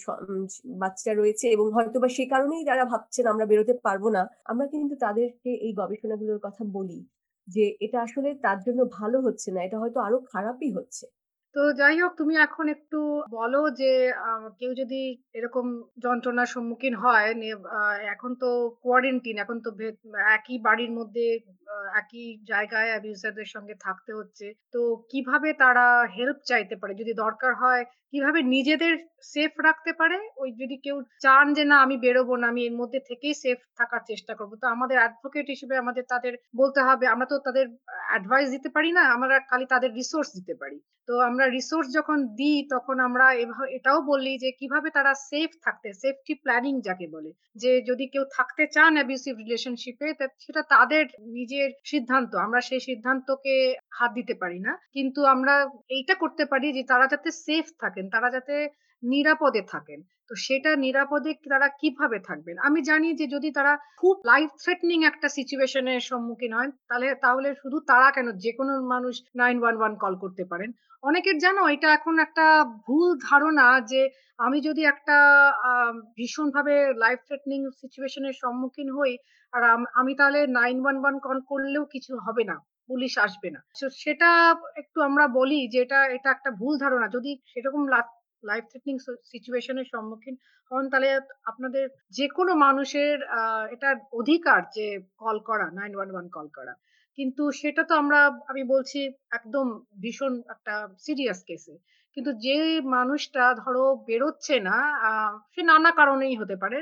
বাচ্চা রয়েছে এবং হয়তো বা সে কারণেই যারা ভাবছেন আমরা বেরোতে পারব না, আমরা কিন্তু তাদেরকে এই গবেষণাগুলোর কথা বলি যে এটা আসলে তার জন্য ভালো হচ্ছে না, এটা হয়তো আরও খারাপই হচ্ছে। তো যাই হোক, তুমি এখন একটু বলো যে কেউ যদি এরকম যন্ত্রণার সম্মুখীন হয় এখন তো কোয়ারেন্টিন এখন তো একই বাড়ির মধ্যে একই জায়গায় অ্যাবিউসারদের সঙ্গে থাকতে হচ্ছে। তো কীভাবে তারা হেল্প চাইতে পারে? যদি দরকার হয়, কীভাবে নিজেদের সেফ রাখতে পারে? ওই যদি কেউ চান যে, না, আমি বেরোবো না, আমি এর মধ্যে থেকেই সেফ থাকার চেষ্টা করব। তো আমাদের অ্যাডভোকেট হিসেবে আমাদের তাদের বলতে হবে, আমরা তো তাদের অ্যাডভাইস দিতে পারি না, আমরা খালি তাদের রিসোর্স দিতে পারি। তো আমরা রিসোর্স যখন দিই, তখন আমরা এটাও বলি যে কীভাবে তারা সেফ থাকতে সেফটি প্ল্যানিং যাকে বলে, যে যদি কেউ থাকতে চান অ্যাবিউসিভ রিলেশনশিপে সেটা তাদের নিজের সিদ্ধান্ত, আমরা সেই সিদ্ধান্তকে হাত দিতে পারি না। কিন্তু আমরা এইটা করতে পারি যে তারা যাতে সেফ থাকেন, তারা যাতে নিরাপদে থাকেন। তো সেটা নিরাপদে তারা কীভাবে থাকবেন? আমি জানি যে যদি তারা খুব লাইফ থ্রেটনিং একটা সিচুয়েশনের সম্মুখীন হয়, তাহলে তাহলে শুধু তারা কেন? যে কোনো মানুষ নাইন ওয়ান ওয়ান কল করতে পারেন। অনেকের জানো, এটা এখন একটা ভুল ধারণা যে আমি যদি একটা ভীষণভাবে লাইফ থ্রেটনিং সিচুয়েশনের সম্মুখীন হই, আর আমি তাহলে নাইন ওয়ান ওয়ান কল করলেও কিছু হবে না, পুলিশ আসবে না। সেটা একটু আমরা বলি যে এটা এটা একটা ভুল ধারণা। যদি সেরকম লাইফ থ্রেটনিং সিচুয়েশনের সম্মুখীন হন, তাহলে আপনাদের যে কোনো মানুষের এটা অধিকার যে কল করা নাইন ওয়ান ওয়ান কল করা। কিন্তু সেটা তো আমরা, আমি বলছি একদম ভীষণ একটা সিরিয়াস কেসে কিন্তু যে মানুষটা ধরো বেরোচ্ছে না সে নানা কারণেই হতে পারে।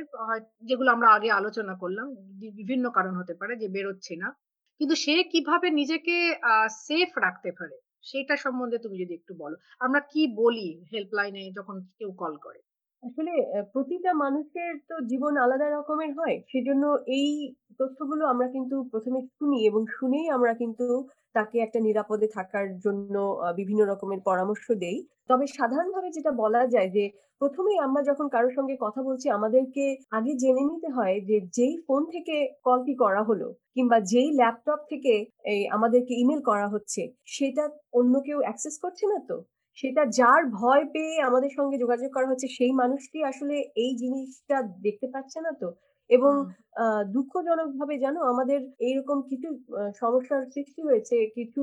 যেগুলো আমরা আগে আলোচনা করলাম বিভিন্ন কারণ হতে পারে যে বেরোচ্ছে না। কিন্তু সে কীভাবে নিজেকে সেফ রাখতে পারে? সেটা সম্বন্ধে তুমি যদি একটু বলো। আমরা কি বলি হেল্পলাইনে যখন কেউ কল করে? আসলে প্রতিটা মানুষের তো জীবন আলাদা রকমের হয়। সেজন্য এই তথ্যগুলো আমরা কিন্তু প্রথমে শুনি এবং শুনেই আমরা কিন্তু তাকে একটা নিরাপদে থাকার জন্য বিভিন্ন রকমের পরামর্শ দেই। তবে সাধারণভাবে যেটা বলা যায় যে, প্রথমেই আমরা যখন কারোর সঙ্গে কথা বলছি, আমাদেরকে আগে জেনে নিতে হয় যে, যেই ফোন থেকে কলটি করা হলো কিংবা যেই ল্যাপটপ থেকে এই আমাদেরকে ইমেল করা হচ্ছে, সেটা অন্য কেউ অ্যাক্সেস করছে না তো? সেটা যার ভয় পেয়ে আমাদের সঙ্গে যোগাযোগ করা হচ্ছে সেই মানুষটি আসলে এই জিনিসটা দেখতে পাচ্ছে না তো? এবং দুঃখজনকভাবে জানো আমাদের এইরকম কিছু সমস্যার সৃষ্টি হয়েছে। কিছু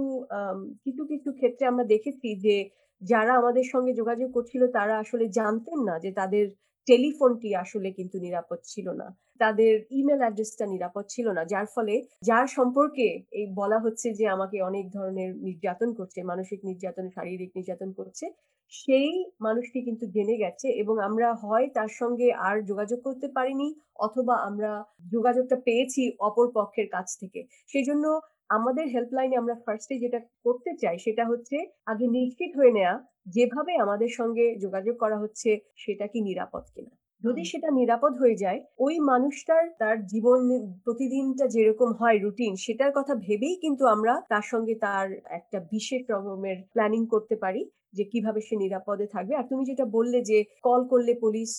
কিছু কিছু ক্ষেত্রে আমরা দেখেছি যে যারা আমাদের সঙ্গে যোগাযোগ করছিল তারা আসলে জানতেন না যে তাদের টেলিফোনটি আসলে কিন্তু নিরাপদ ছিল না। তাদের ইমেল অ্যাড্রেসটা নিরাপদ ছিল না। যার ফলে, যার সম্পর্কে এই বলা হচ্ছে যে, আমাকে অনেক ধরনের নির্যাতন করছে, মানসিক নির্যাতন, শারীরিক নির্যাতন করছে, সেই মানুষটি কিন্তু জেনে গেছে এবং আমরা হয় তার সঙ্গে আর যোগাযোগ করতে পারিনি অথবা আমরা যোগাযোগটা পেয়েছি অপর পক্ষের কাছ থেকে। সেই জন্য আমাদের হেল্পলাইনে আমরা ফার্স্টে যেটা করতে চাই সেটা হচ্ছে, আগে নিশ্চিত হয়ে নেওয়া যেভাবে আমাদের সঙ্গে যোগাযোগ করা হচ্ছে, সেটা কি নিরাপদ কিনা। যদি সেটা নিরাপদ হয়ে যায় ওই মানুষটার তার জীবন প্রতিদিনটা যেরকম হয় রুটিন সেটার কথা ভেবেই কিন্তু আমরা তার সঙ্গে তার একটা বিশেষ রকমের প্ল্যানিং করতে পারি যে কীভাবে সে নিরাপদে থাকবে। আর তুমি যেটা বললে যে কল করলে পুলিশ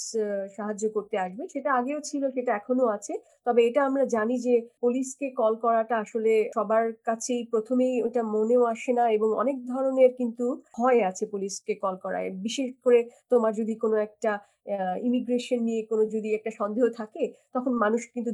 সাহায্য করতে আসবে সেটা আগেও ছিল সেটা এখনও আছে। তবে এটা আমরা জানি যে পুলিশকে কল করাটা আসলে সবার কাছেই প্রথমেই ওটা মনেও আসে না এবং অনেক ধরনের কিন্তু ভয় আছে পুলিশকে কল করায়। বিশেষ করে তোমার যদি কোনো একটা ইমিগ্রেশন নিয়ে কোনো যদি একটা সন্দেহ থাকে, তখন মানুষ কিন্তু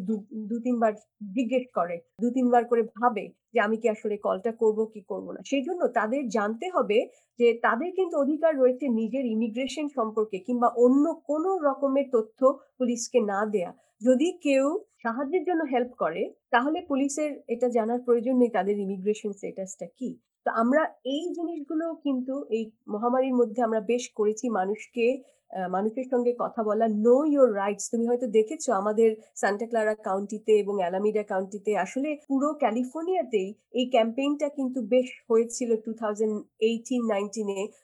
দু তিনবার জিজ্ঞেস করে। দু তিনবার করে ভাবে যে আমি কি আসলে কলটা করব, কি করব না। সেই জন্য তাদের জানতে হবে যে তাদের কিন্তু অধিকার রয়েছে নিজের ইমিগ্রেশন সম্পর্কে কিংবা অন্য কোনো রকমের তথ্য পুলিশকে না দেয়া। যদি কেউ সাহায্যের জন্য হেল্প করে, তাহলে পুলিশের এটা জানার প্রয়োজন নেই তাদের ইমিগ্রেশন স্টেটাসটা কি। তো আমরা এই জিনিসগুলো কিন্তু এই মহামারীর মধ্যে আমরা বেশ করেছি মানুষকে মানুষের সঙ্গে কথা বলা নো ইউর রাইটস তুমি হয়তো দেখেছ আমাদের সান্টা ক্লারা কাউন্টিতে এবং অ্যালামিডা কাউন্টিতে আসলে পুরো ক্যালিফোর্নিয়াতেই এই ক্যাম্পেইনটা কিন্তু বেশ হয়েছিল টু থাউজেন্ড এইটিন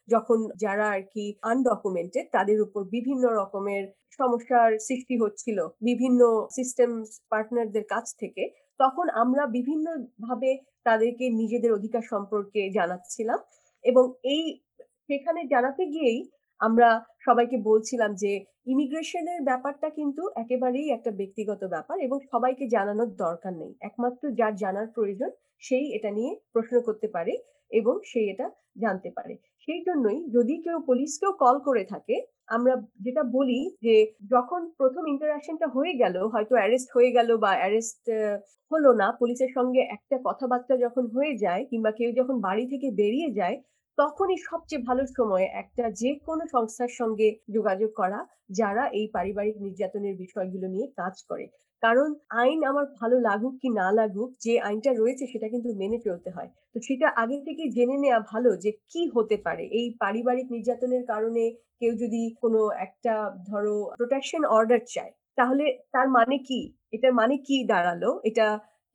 যখন যারা আর কি আনডকুমেন্টেড তাদের উপর বিভিন্ন রকমের সমস্যার সৃষ্টি হচ্ছিল বিভিন্ন সিস্টেম পার্টনারদের কাছ থেকে। তখন আমরা বিভিন্ন ভাবে তাদেরকে নিজেদের অধিকার সম্পর্কে জানাচ্ছিলাম এবং এই সেখানে জানাতে গিয়েই আমরা সবাইকে বলছিলাম যে ইমিগ্রেশনের ব্যাপারটা কিন্তু একেবারেই একটা ব্যক্তিগত ব্যাপার এবং সবাইকে জানানোর দরকার নেই। একমাত্র যার জানার প্রয়োজন সেই এটা নিয়ে প্রশ্ন করতে পারে এবং সেই এটা জানতে পারে। সেই জন্যই যদি কেউ পুলিশকেও কল করে থাকে, আমরা যেটা বলি যে যখন প্রথম ইন্টারাকশনটা হয়ে গেল, হয়তো অ্যারেস্ট হয়ে গেল বা অ্যারেস্ট হলো না, পুলিশের সঙ্গে একটা কথাবার্তা যখন হয়ে যায় কিংবা কেউ যখন বাড়ি থেকে বেরিয়ে যায় তখনই সবচেয়ে ভালো সময় একটা যে কোনো সংস্থার সঙ্গে যোগাযোগ করা, যারা এই পারিবারিক নির্যাতনের বিষয়গুলো নিয়ে কাজ করে। কারণ আইন আমার ভালো লাগুক কি না লাগুক, যে আইনটা রয়েছে সেটা কিন্তু মেনে চলতে হয়। তো সেটা আগে থেকে জেনে নেওয়া ভালো যে কি হতে পারে। এই পারিবারিক নির্যাতনের কারণে কেউ যদি কোনো একটা ধরো প্রোটেকশন অর্ডার চায়, তাহলে তার মানে কি? এটার মানে কি দাঁড়াল? এটা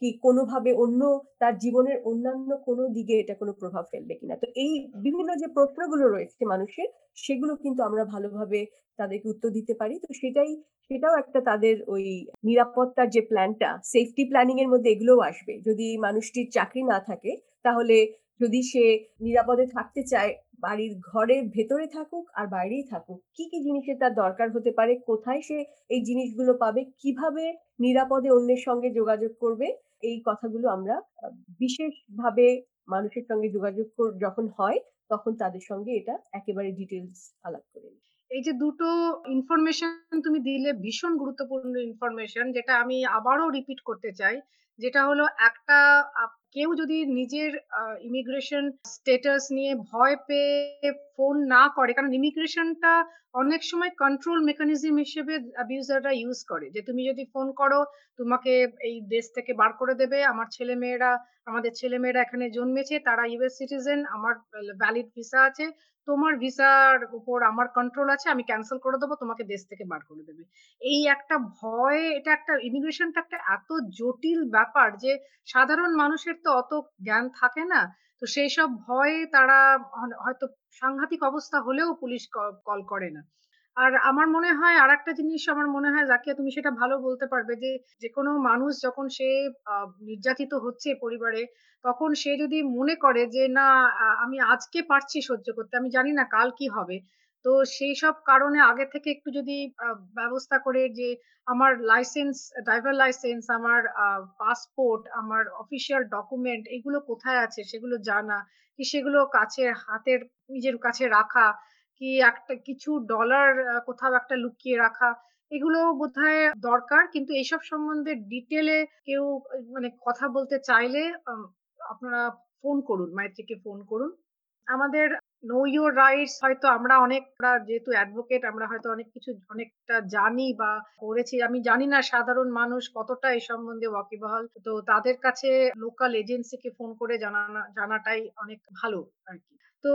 কি কোনোভাবে অন্য তার জীবনের অন্যান্য কোনো দিকে এটা কোনো প্রভাব ফেলবে কিনা? তো এই বিভিন্ন যে প্রশ্নগুলো রয়েছে মানুষের সেগুলো কিন্তু আমরা ভালোভাবে তাদেরকে উত্তর দিতে পারি। তো সেটাই সেটাও একটা তাদের ওই নিরাপত্তার যে প্ল্যানটা সেফটি প্ল্যানিং এর মধ্যে এগুলোও আসবে। যদি মানুষটির চাকরি না থাকে তাহলে যদি সে নিরাপদে থাকতে চায় বাড়ির ঘরের ভেতরে থাকুক আর বাইরেই থাকুক, কি, কি জিনিসের তার দরকার হতে পারে, কোথায় সে এই জিনিসগুলো পাবে, কীভাবে নিরাপদে অন্যের সঙ্গে যোগাযোগ করবে, এই কথাগুলো আমরা বিশেষভাবে মানুষের সঙ্গে যোগাযোগ যখন হয়, তখন তাদের সঙ্গে এটা একেবারে ডিটেলস আলাপ করে এই যে দুটো ইনফরমেশন তুমি দিলে ভীষণ গুরুত্বপূর্ণ ইনফরমেশন যেটা আমি আবারও রিপিট করতে চাই। যেটা হলো একটা কেউ যদি নিজের ইমিগ্রেশন স্টেটাস নিয়ে ভয় পেয়ে ফোন না করে কারণ ইমিগ্রেশনটা অনেক সময় কন্ট্রোল মেকানিজম হিসেবে অ্যাবিউজাররা ইউজ করে। যে তুমি যদি ফোন করো তোমাকে এই দেশ থেকে বার করে দেবে। আমার ছেলেমেয়েরা আমাদের ছেলেমেয়েরা এখানে জন্মেছে, তারা ইউএস সিটিজেন, আমার ভ্যালিড ভিসা আছে। তোমার ভিসার উপর আমার কন্ট্রোল আছে। আমি ক্যান্সেল করে দেবো তোমাকে দেশ থেকে বার করে দেবে। এই একটা ভয় এটা একটা ইমিগ্রেশনটা একটা এত জটিল ব্যাপার যে সাধারণ মানুষের তো অত জ্ঞান থাকে না। তো সেই সব ভয়ে তারা হয়তো সাংঘাতিক অবস্থা হলেও পুলিশ কল করে না। আর আমার মনে হয় আর একটা জিনিস আমার মনে হয় জাকিয়া তুমি সেটা ভালো বলতে পারবে যে, যে কোনো মানুষ যখন সে নির্যাতিত হচ্ছে পরিবারে, তখন সে যদি মনে করে যে না আমি আজকে পারছি সহ্য করতে। আমি জানি না কাল কি হবে। তো সেই সব কারণে আগে থেকে একটু যদি ব্যবস্থা করে যে আমার লাইসেন্স, ড্রাইভার লাইসেন্স, আমার পাসপোর্ট, আমার অফিসিয়াল ডকুমেন্ট এগুলো কোথায় আছে সেগুলো জানা, কি সেগুলো কাছে হাতের নিজের কাছে রাখা, কি একটা কিছু ডলার কোথাও একটা লুকিয়ে রাখা। এগুলো বোধহয় দরকার। কিন্তু এইসব সম্বন্ধে ডিটেলে কেউ মানে কথা বলতে চাইলে আপনারা ফোন করুন, মাইত্রীকে ফোন করুন। আমাদের know your rights হয়তো আমরা অনেকটা যেহেতু অ্যাডভোকেট আমরা হয়তো অনেক কিছু, অনেকটা জানি বা করেছি। আমি জানি না সাধারণ মানুষ কতটা এই সম্বন্ধে ওয়াকিবহাল। তো তাদের কাছে লোকাল এজেন্সিকে ফোন করে জানানা, জানাটাই অনেক ভালো আর কি তো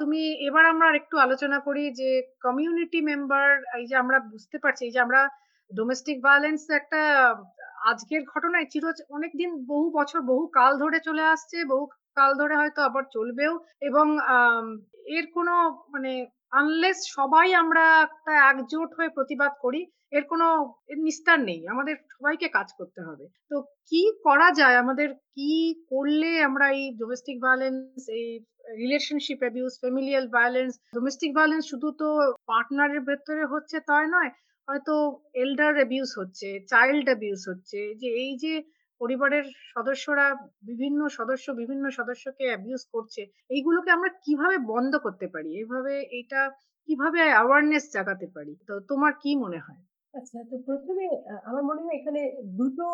তুমি এবার আমরা আরেকটু আলোচনা করি যে কমিউনিটি মেম্বার এই যে আমরা বুঝতে পারছি, এই যে আমরা ডোমেস্টিক ভায়োলেন্স একটা, আজকের ঘটনায় চির অনেকদিন বহু বছর বহু কাল ধরে চলে আসছে। বহু কাল ধরে হয়তো আবার চলবেও এবং এর কোনো মানে আনলেস সবাই আমরা একটা একজোট হয়ে প্রতিবাদ করি, এর কোনো নিস্তার নেই। আমাদের সবাইকে কাজ করতে হবে। তো কি করা যায়? আমাদের কি করলে আমরা এই ডোমেস্টিক ভায়োলেন্স, এই relationship abuse, familial violence, domestic violence শুধু তো পার্টনারের ভেতরে হচ্ছে তাই নয়। হয়তো এল্ডার অ্যাবিউস হচ্ছে, চাইল্ড অ্যাবিউস হচ্ছে। যে এই যে পরিবারের সদস্যরা বিভিন্ন সদস্য বিভিন্ন সদস্যকে অ্যাবিউস করছে, এইগুলোকে আমরা কীভাবে বন্ধ করতে পারি? এভাবে এটা কীভাবে অ্যাওয়ারনেস জাগাতে পারি? তো তোমার কি মনে হয়? আচ্ছা, তো ১ম এ আ আমার মনে হয় এখানে দুটো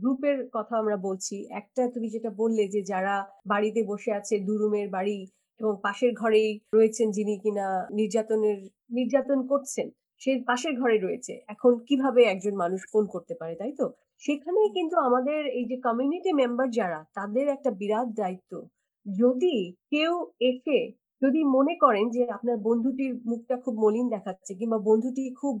গ্রুপের কথা আমরা বলছি। একটা তুমি যেটা বললে যে যারা বাড়িতে বসে আছে ২ রুমের বাড়ি এবং পাশের ঘরেই রয়েছেন যিনি কিনা নির্যাতনের নির্যাতন করছেন, সে পাশের ঘরে রয়েছে। এখন কীভাবে একজন মানুষ ফোন করতে পারে, তাই তো? সেখানেই কিন্তু আমাদের এই যে কমিউনিটি মেম্বার যারা তাদের একটা বিরাট দায়িত্ব। যদি কেউ এসে যদি মনে করেন যে আপনার বন্ধুটির মুখটা খুব মলিন দেখাচ্ছে কিংবা বন্ধুটি খুব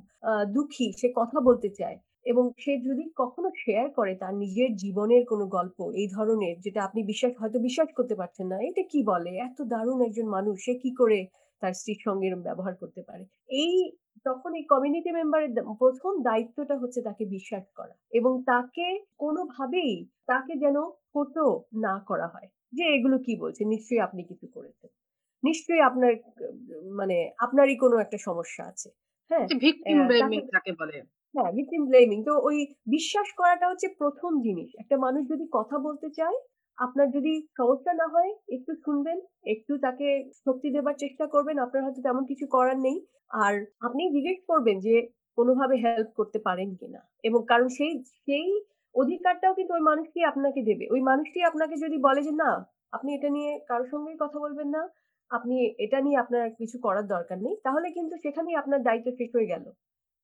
দুঃখী, সে কথা বলতে চায় এবং সে যদি কখনো শেয়ার করে তার নিজের জীবনের কোনো গল্প এই ধরনের যেটা আপনি বিশ্বাস হয়তো বিশ্বাস করতে পারছেন না। এটা কি বলে? এত দারুণ একজন মানুষ, সে কি করে তার স্ত্রীর সঙ্গে ব্যবহার করতে পারে? এই তখন এই কমিউনিটি মেম্বারের ১ম দায়িত্বটা হচ্ছে তাকে বিশ্বাস করা এবং তাকে কোনোভাবেই তাকে যেন ছোট না করা হয়। যে এগুলো কি বলছে? নিশ্চয়ই আপনি কিছু করেছেন। নিশ্চয়ই আপনার মানে আপনারই কোনো একটা সমস্যা আছে। হ্যাঁ? যে ভিকটিম ব্লেমিং তাকে বলে। হ্যাঁ, blaming তো ওই বিশ্বাস করাটা হচ্ছে প্রথম জিনিস। একটা মানুষ যদি কথা বলতে চায়, আপনার যদি সমস্যা না হয় একটু শুনবেন, একটু তাকে শক্তি দেবার চেষ্টা করবেন। আপনার হয়তো তেমন কিছু করার নেই। আর আপনি জিজ্ঞেস করবেন যে কোনোভাবে হেল্প করতে পারেন কিনা? এবং কারণ সেই সেই অধিকারটাও কিন্তু ওই মানুষটি আপনাকে দেবে। ওই মানুষটি আপনাকে যদি বলে যে, "না, আপনি এটা নিয়ে কারোর সঙ্গেই কথা বলবেন না। আপনি এটা নিয়ে আপনার কিছু করার দরকার নেই।" তাহলে কিন্তু সেখানেই আপনার দায়িত্ব শেষ হয়ে গেল।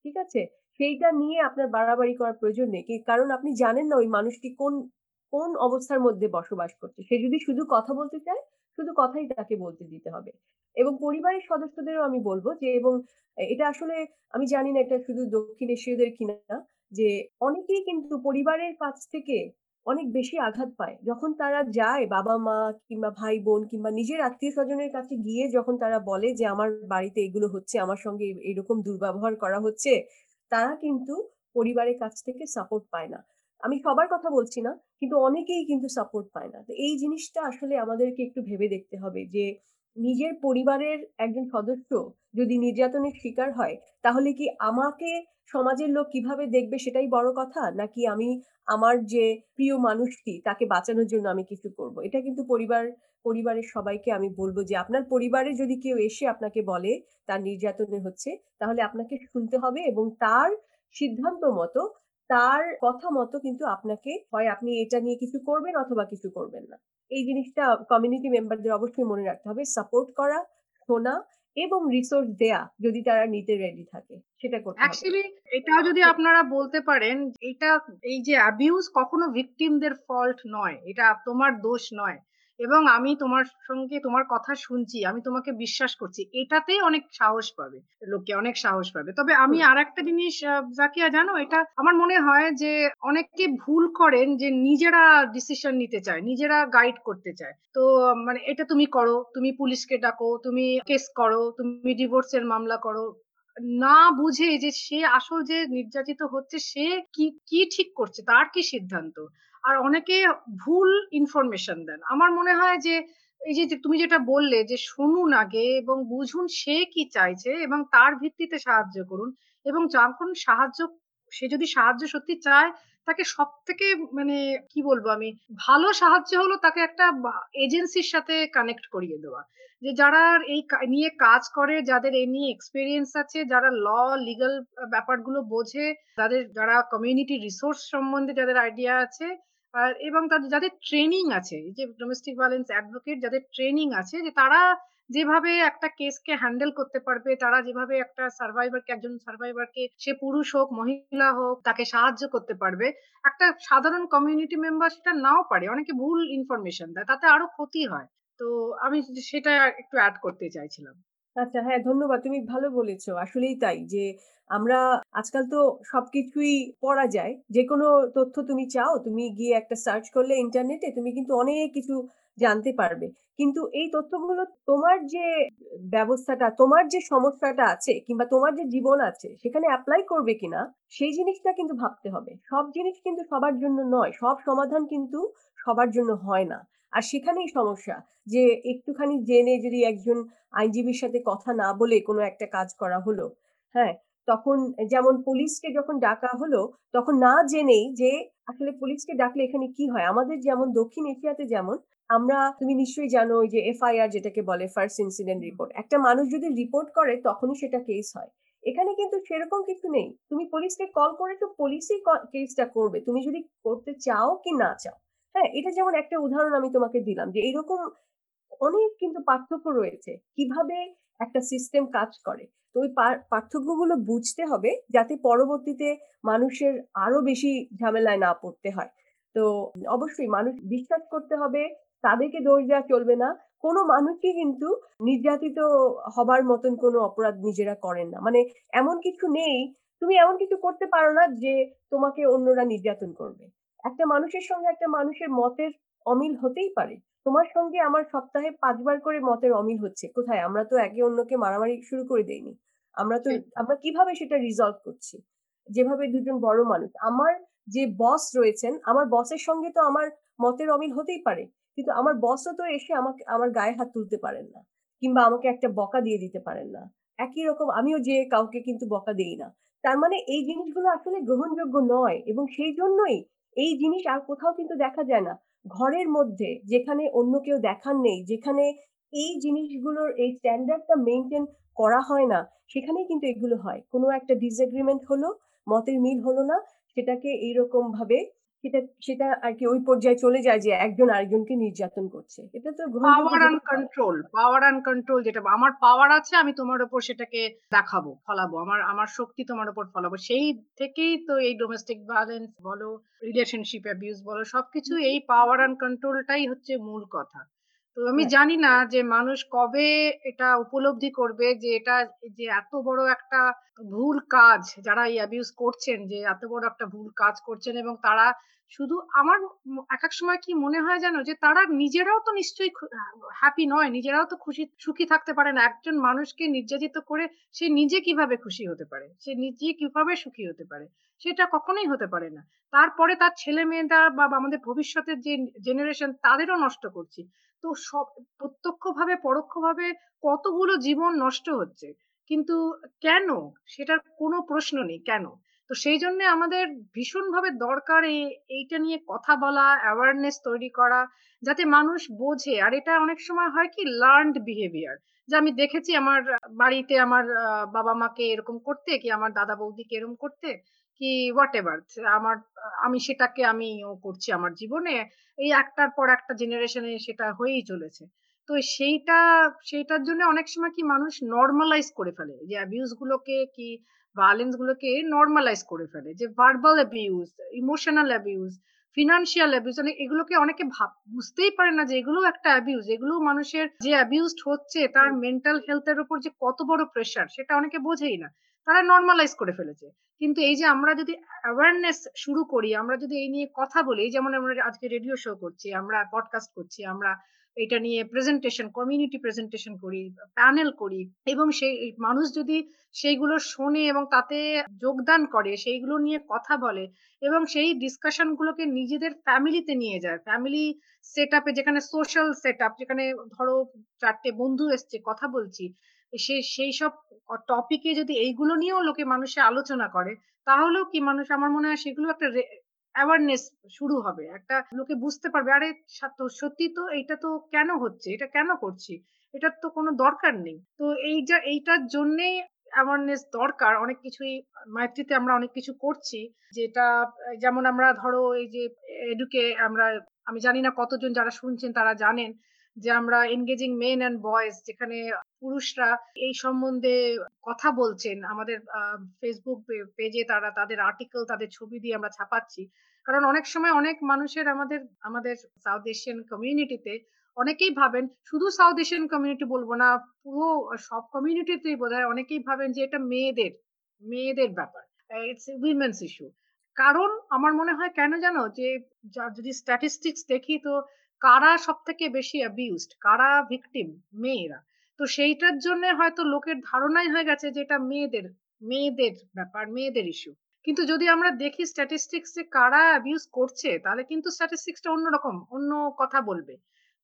ঠিক আছে? সেইটা নিয়ে আপনার বাড়াবাড়ি করার প্রয়োজন নেই। কারণ আপনি জানেন না ওই মানুষটি কোন, কোন অবস্থার মধ্যে বসবাস করছে। সে যদি শুধু কথা বলতে চায়, শুধু কথাই তাকে বলতে দিতে হবে। এবং পরিবারের সদস্যদেরও আমি বলব যে এবং এটা আসলে আমি জানি না এটা শুধু দক্ষিণ এশীয়দের কিনা যে অনেকেই কিন্তু পরিবারের কাছ থেকে অনেক বেশি আঘাত পায়। যখন তারা যায় বাবা-মা কিংবা ভাই-বোন কিংবা নিজের আত্মীয় স্বজনের কাছে গিয়ে যখন তারা বলে যে, "আমার বাড়িতে এগুলো হচ্ছে, আমার সঙ্গে এরকম দুর্ব্যবহার করা হচ্ছে।" তারা কিন্তু পরিবারের কাছ থেকে সাপোর্ট পায় না। আমি সবার কথা বলছি না, কিন্তু অনেকেই কিন্তু সাপোর্ট পায় না। তো এই জিনিসটা আসলে আমাদেরকে একটু ভেবে দেখতে হবে যে নিজের পরিবারের একজন সদস্য যদি নির্যাতনের শিকার হয় তাহলে কি আমাকে সমাজের লোক কীভাবে দেখবে সেটাই বড় কথা নাকি আমি আমার যে প্রিয় মানুষটি তাকে বাঁচানোর জন্য আমি কিছু করব এটা কিন্তু পরিবার পরিবারের সবাইকে আমি বলব যে আপনার পরিবারে যদি কেউ এসে আপনাকে বলে তার নির্যাতনে হচ্ছে তাহলে আপনাকে শুনতে হবে এবং তার সিদ্ধান্ত মতো তার কথা মতো কিন্তু আপনাকে হয় আপনি এটা নিয়ে কিছু করবেন অথবা কিছু করবেন না। এই জিনিসটা কমিউনিটি মেম্বারদের অবশ্যই মনে রাখতে হবে। সাপোর্ট করা, শোনা এবং রিসোর্স দেয়া যদি তারা নিতে রেডি থাকে, সেটা করতে অ্যাকচুয়ালি এটাও যদি আপনারা বলতে পারেন, এটা এই যে অ্যাবিউজ কখনো ভিকটিমদের ফল্ট নয়, এটা তোমার দোষ নয়। এবং আমি তোমার সঙ্গে তোমার কথা শুনছি আমি তোমাকে বিশ্বাস করছি। এটাতেই অনেক সাহস পাবে লোকে অনেক সাহস পাবে। তবে আমি আর একটা জিনিস জাকিয়া জানো? এটা আমার মনে হয় যে অনেকে ভুল করেন যে নিজেরা ডিসিশন নিতে চায় নিজেরা গাইড করতে চায়। তো মানে এটা তুমি করো তুমি পুলিশকে ডাকো তুমি কেস করো তুমি ডিভোর্সের মামলা করো। না বুঝে যে সে আসল যে নির্যাতিত হচ্ছে সে কি কি ঠিক করছে তার কি সিদ্ধান্ত? আর অনেকে ভুল ইনফরমেশন দেন। আমার মনে হয় যে, এই যে তুমি যেটা বললে যে, শুনুন আগে এবং বুঝুন সে কি চাইছে এবং তার ভিত্তিতে সাহায্য করুন এবং যখন সাহায্য, সে যদি সাহায্য সত্যি চায়, তাকে সব থেকে মানে কি বলব আমি, ভালো সাহায্য হলো তাকে একটা এজেন্সির সাথে কানেক্ট করিয়ে দেওয়া। যে, যারা এই নিয়ে কাজ করে, যাদের এই নিয়ে এক্সপিরিয়েন্স আছে, যারা ল লিগাল ব্যাপারগুলো বোঝে, যাদের, যারা কমিউনিটি রিসোর্স সম্বন্ধে যাদের আইডিয়া আছে আর এবং তাদের যাদের ট্রেনিং আছে যে ডোমেস্টিক ভায়োলেন্স অ্যাডভোকেট যাদের ট্রেনিং আছে, যে তারা যেভাবে একটা কেসকে হ্যান্ডেল করতে পারবে, তারা যেভাবে একটা সার্ভাইভারকে একজন সার্ভাইভারকে সে পুরুষ হোক, মহিলা হোক, তাকে সাহায্য করতে পারবে, একটা সাধারণ কমিউনিটি মেম্বার সেটা নাও পারে। অনেকে ভুল ইনফরমেশন দেয়, তাতে আরও ক্ষতি হয়। তো আমি সেটা একটু অ্যাড করতে চাইছিলাম। আচ্ছা হ্যাঁ ধন্যবাদ। তুমি ভালো বলেছ। আসলেই তাই যে আমরা আজকাল তো সবকিছুই পড়া যায়। যে কোনো তথ্য তুমি চাও, তুমি গিয়ে একটা সার্চ করলে ইন্টারনেটে তুমি কিন্তু অনেক কিছু জানতে পারবে। কিন্তু এই তথ্যগুলো তোমার যে ব্যবস্থাটা, তোমার যে সমস্যাটা আছে কিংবা তোমার যে জীবন আছে, সেখানে অ্যাপ্লাই করবে কিনা, সেই জিনিসটা কিন্তু ভাবতে হবে। সব জিনিস কিন্তু সবার জন্য নয়, সব সমাধান কিন্তু সবার জন্য হয় না। আর সেখানেই সমস্যা যে একটুখানি জেনে যদি একজন আইনজীবীর সাথে কথা না বলে কোনো একটা কাজ করা হলো হ্যাঁ? তখন যেমন পুলিশকে যখন ডাকা হলো, তখন না জেনেই যে আসলে পুলিশকে ডাকলে এখানে কি হয়? আমাদের যেমন দক্ষিণ এশিয়াতে যেমন, আমরা, তুমি নিশ্চয়ই জানো যে এফআইআর যেটাকে বলে ফার্স্ট ইনসিডেন্ট রিপোর্ট একটা মানুষ যদি রিপোর্ট করে তখনই সেটা কেস হয়। এখানে কিন্তু সেরকম কিছু নেই। তুমি পুলিশকে কল করেছ, পুলিশই কেসটা করবে। তুমি যদি করতে চাও কি না চাও। হ্যাঁ এটা যেমন একটা উদাহরণ আমি তোমাকে দিলাম যে এরকম অনেক কিন্তু পার্থক্য রয়েছে। কীভাবে একটা সিস্টেম কাজ করে? তো ওই পার্থক্যগুলো বুঝতে হবে যাতে পরবর্তীতে মানুষের আরও বেশি ঝামেলায় না পড়তে হয়। তো অবশ্যই মানুষ বিশ্বাস করতে হবে, তাদেরকে দোষ দেওয়া চলবে না। কোনো মানুষই কিন্তু নির্যাতিত হবার মতন কোনো অপরাধ নিজেরা করেন না। মানে এমন কিছু নেই, তুমি এমন কিছু করতে পারো না যে তোমাকে অন্যরা নির্যাতন করবে। একটা মানুষের সঙ্গে একটা মানুষের মতের অমিল হতেই পারে। তোমার সঙ্গে আমার সপ্তাহে পাঁচবার করে মতের অমিল হচ্ছে। কোথায়? আমরা তো একে অন্যকে মারামারি শুরু করে দেইনি। আমরা তো আমরা কীভাবে সেটা রিজলভ করছি? যেভাবে দুজন বড় মানুষ। আমার যে বস রয়েছেন আমার বসের সঙ্গে তো আমার মতের অমিল হতেই পারে। কিন্তু আমার বসও তো এসে আমাকে আমার গায়ে হাত তুলতে পারেন না। কিংবা আমাকে একটা বকা দিয়ে দিতে পারেন না। একই রকম আমিও যে কাউকে কিন্তু বকা দেই না। তার মানে এই জিনিসগুলো আসলে গ্রহণযোগ্য নয়। এবং সেই জন্যই এই জিনিস আর কোথাও কিন্তু দেখা যায় না। ঘরের মধ্যে যেখানে অন্য কেউ দেখার নেই, যেখানে এই জিনিসগুলোর, এই স্ট্যান্ডার্ডটা মেনটেন করা হয় না, সেখানেই কিন্তু এগুলো হয়। কোনো একটা ডিসএগ্রিমেন্ট হলো, মতের মিল হলো না, সেটাকে এইরকম ভাবে সেটা সেটা আর কি ওই পর্যায়ে চলে যায় যে একজন আরেকজনকে নির্যাতন করছে। এটা তো power and control power and control যেটা আমার পাওয়ার আছে আমি তোমার উপর সেটাকে দেখাবো ফলাবো আমার আমার শক্তি তোমার উপর ফলাবো। সেই থেকেই তো এই ডোমেস্টিক ভায়োলেন্স বলো রিলেশনশিপ অ্যাবিউজ বলো সবকিছু এই পাওয়ার অ্যান্ড কন্ট্রোলটাই হচ্ছে মূল কথা। তো আমি হ্যাঁ। জানি না যে মানুষ কবে এটা উপলব্ধি করবে যে এটা যে এত বড় একটা ভুল কাজ যারা এই অ্যাবিউজ করছেন যে এত বড় একটা ভুল কাজ করছেন এবং তারা শুধু আমার এক এক সময় কি মনে হয় জানো যে তারা নিজেরাও তো নিশ্চয়ই হ্যাপি নয়, নিজেরাও তো খুশি, সুখী থাকতে পারে না। একজন মানুষকে নির্যাতিত করে সে নিজে কীভাবে খুশি হতে পারে? সে নিজে কীভাবে সুখী হতে পারে? সেটা কখনোই হতে পারে না। তারপরে তার ছেলে মেয়েরা বা আমাদের ভবিষ্যতের যে জেনারেশন তাদেরও নষ্ট করছি। তো সব, প্রত্যক্ষভাবে, পরোক্ষভাবে কতগুলো জীবন নষ্ট হচ্ছে? কিন্তু কেন? সেটার কোনো প্রশ্ন নেই। কেন? তো সেই জন্য আমাদের ভীষণভাবে দরকার এই, এইটা নিয়ে কথা বলা অ্যাওয়ারনেস তৈরি করা, যাতে মানুষ বোঝে। আর এটা অনেক সময় হয় কি লার্নড বিহেভিয়ার যে আমি দেখেছি আমার বাড়িতে আমার বাবা মাকে এরকম করতে, কি আমার দাদা বৌদিকে এরকম করতে, কি হোয়াট এভার আমার, আমি সেটাকে আমি ও করছি আমার জীবনে, এই একটার পর একটা জেনারেশনে সেটা হয়েই চলেছে। তো সেইটা, সেইটার জন্য অনেক সময় কি মানুষ নর্মালাইজ করে ফেলে, যে অ্যাবিউজ গুলোকে কি ভায়োলেন্স গুলোকে নর্মালাইজ করে ফেলে যে verbal abuse emotional abuse financial abuse মানে এগুলোকে অনেকে ভাব বুঝতেই পারে না যে এগুলো একটা অ্যাবিউজ এগুলো মানুষের যে অ্যাবিউজড হচ্ছে তার মেন্টাল হেলথের উপর যে কত বড় প্রেশার সেটা অনেকে বোঝেই না। তারা নর্মালাইজ করে ফেলেছে। কিন্তু এই যে আমরা যদি অ্যাওয়ারনেস শুরু করি আমরা যদি এই নিয়ে কথা বলি যেমন আমরা আজকে রেডিও শো করছি আমরা পডকাস্ট করছি আমরা এটা নিয়ে প্রেজেন্টেশন কমিউনিটি প্রেজেন্টেশন করি প্যানেল করি এবং সেই মানুষ যদি সেইগুলো শোনে এবং তাতে যোগদান করে, সেইগুলো নিয়ে কথা বলে এবং সেই ডিসকাশন গুলোকে নিজেদের ফ্যামিলিতে নিয়ে যায়। ফ্যামিলি সেট আপে যেখানে সোশ্যাল সেট আপ যেখানে ধরো চারটে বন্ধু এসছে, কথা বলছি, সে, সেই সব টপিকে যদি এইগুলো নিয়েও লোকে মানুষে আলোচনা করে, তাহলেও কি মানুষ, আমার মনে হয় সেগুলো একটা অ্যাওয়ারনেস শুরু হবে। একটা লোকে বুঝতে পারবে, আরে সত্যি তো এইটা তো কেন হচ্ছে? এটা কেন করছি? এটার তো কোনো দরকার নেই। তো এই যা, এইটার জন্যেই অ্যাওয়ারনেস দরকার। অনেক কিছুই মাইত্রীতে আমরা অনেক কিছু করছি। যেটা, যেমন আমরা ধরো এই যে এডুকে আমরা, আমি জানি না কতজন যারা শুনছেন তারা জানেন। যে আমরা এনগেজিং মেন অ্যান্ড বয়েজ যেখানে পুরুষরা এই সম্বন্ধে কথা বলছেন, আমাদের ফেসবুক পেজে তারা তাদের আর্টিকেল তাদের ছবি দিয়ে আমরা ছাপাচ্ছি। কারণ অনেক সময় অনেক মানুষের আমাদের আমাদের সাউথ এশিয়ান কমিউনিটিতে অনেকেই ভাবেন, শুধু সাউথ এশিয়ান কমিউনিটি বলব না, পুরো সব কমিউনিটিতেই বোধ হয় অনেকেই ভাবেন যে এটা মেয়েদের মেয়েদের ব্যাপার ইটস উইমেন্স ইস্যু কারণ আমার মনে হয় কেন জানো যে যদি স্ট্যাটিস্টিক্স দেখি তো কারা সব থেকে বেশি অ্যাবিউজড কারা ভিকটিম মেয়েরা। তো সেইটার জন্য হয়তো লোকের ধারণাই হয়ে গেছে যে এটা মেয়েদের মেয়েদের ব্যাপার, মেয়েদের ইস্যু কিন্তু যদি আমরা দেখি স্ট্যাটিস্টিক্স যে কারা অ্যাবিউজ করছে, তাহলে কিন্তু স্ট্যাটিস্টিক্সটা অন্যরকম, অন্য কথা বলবে।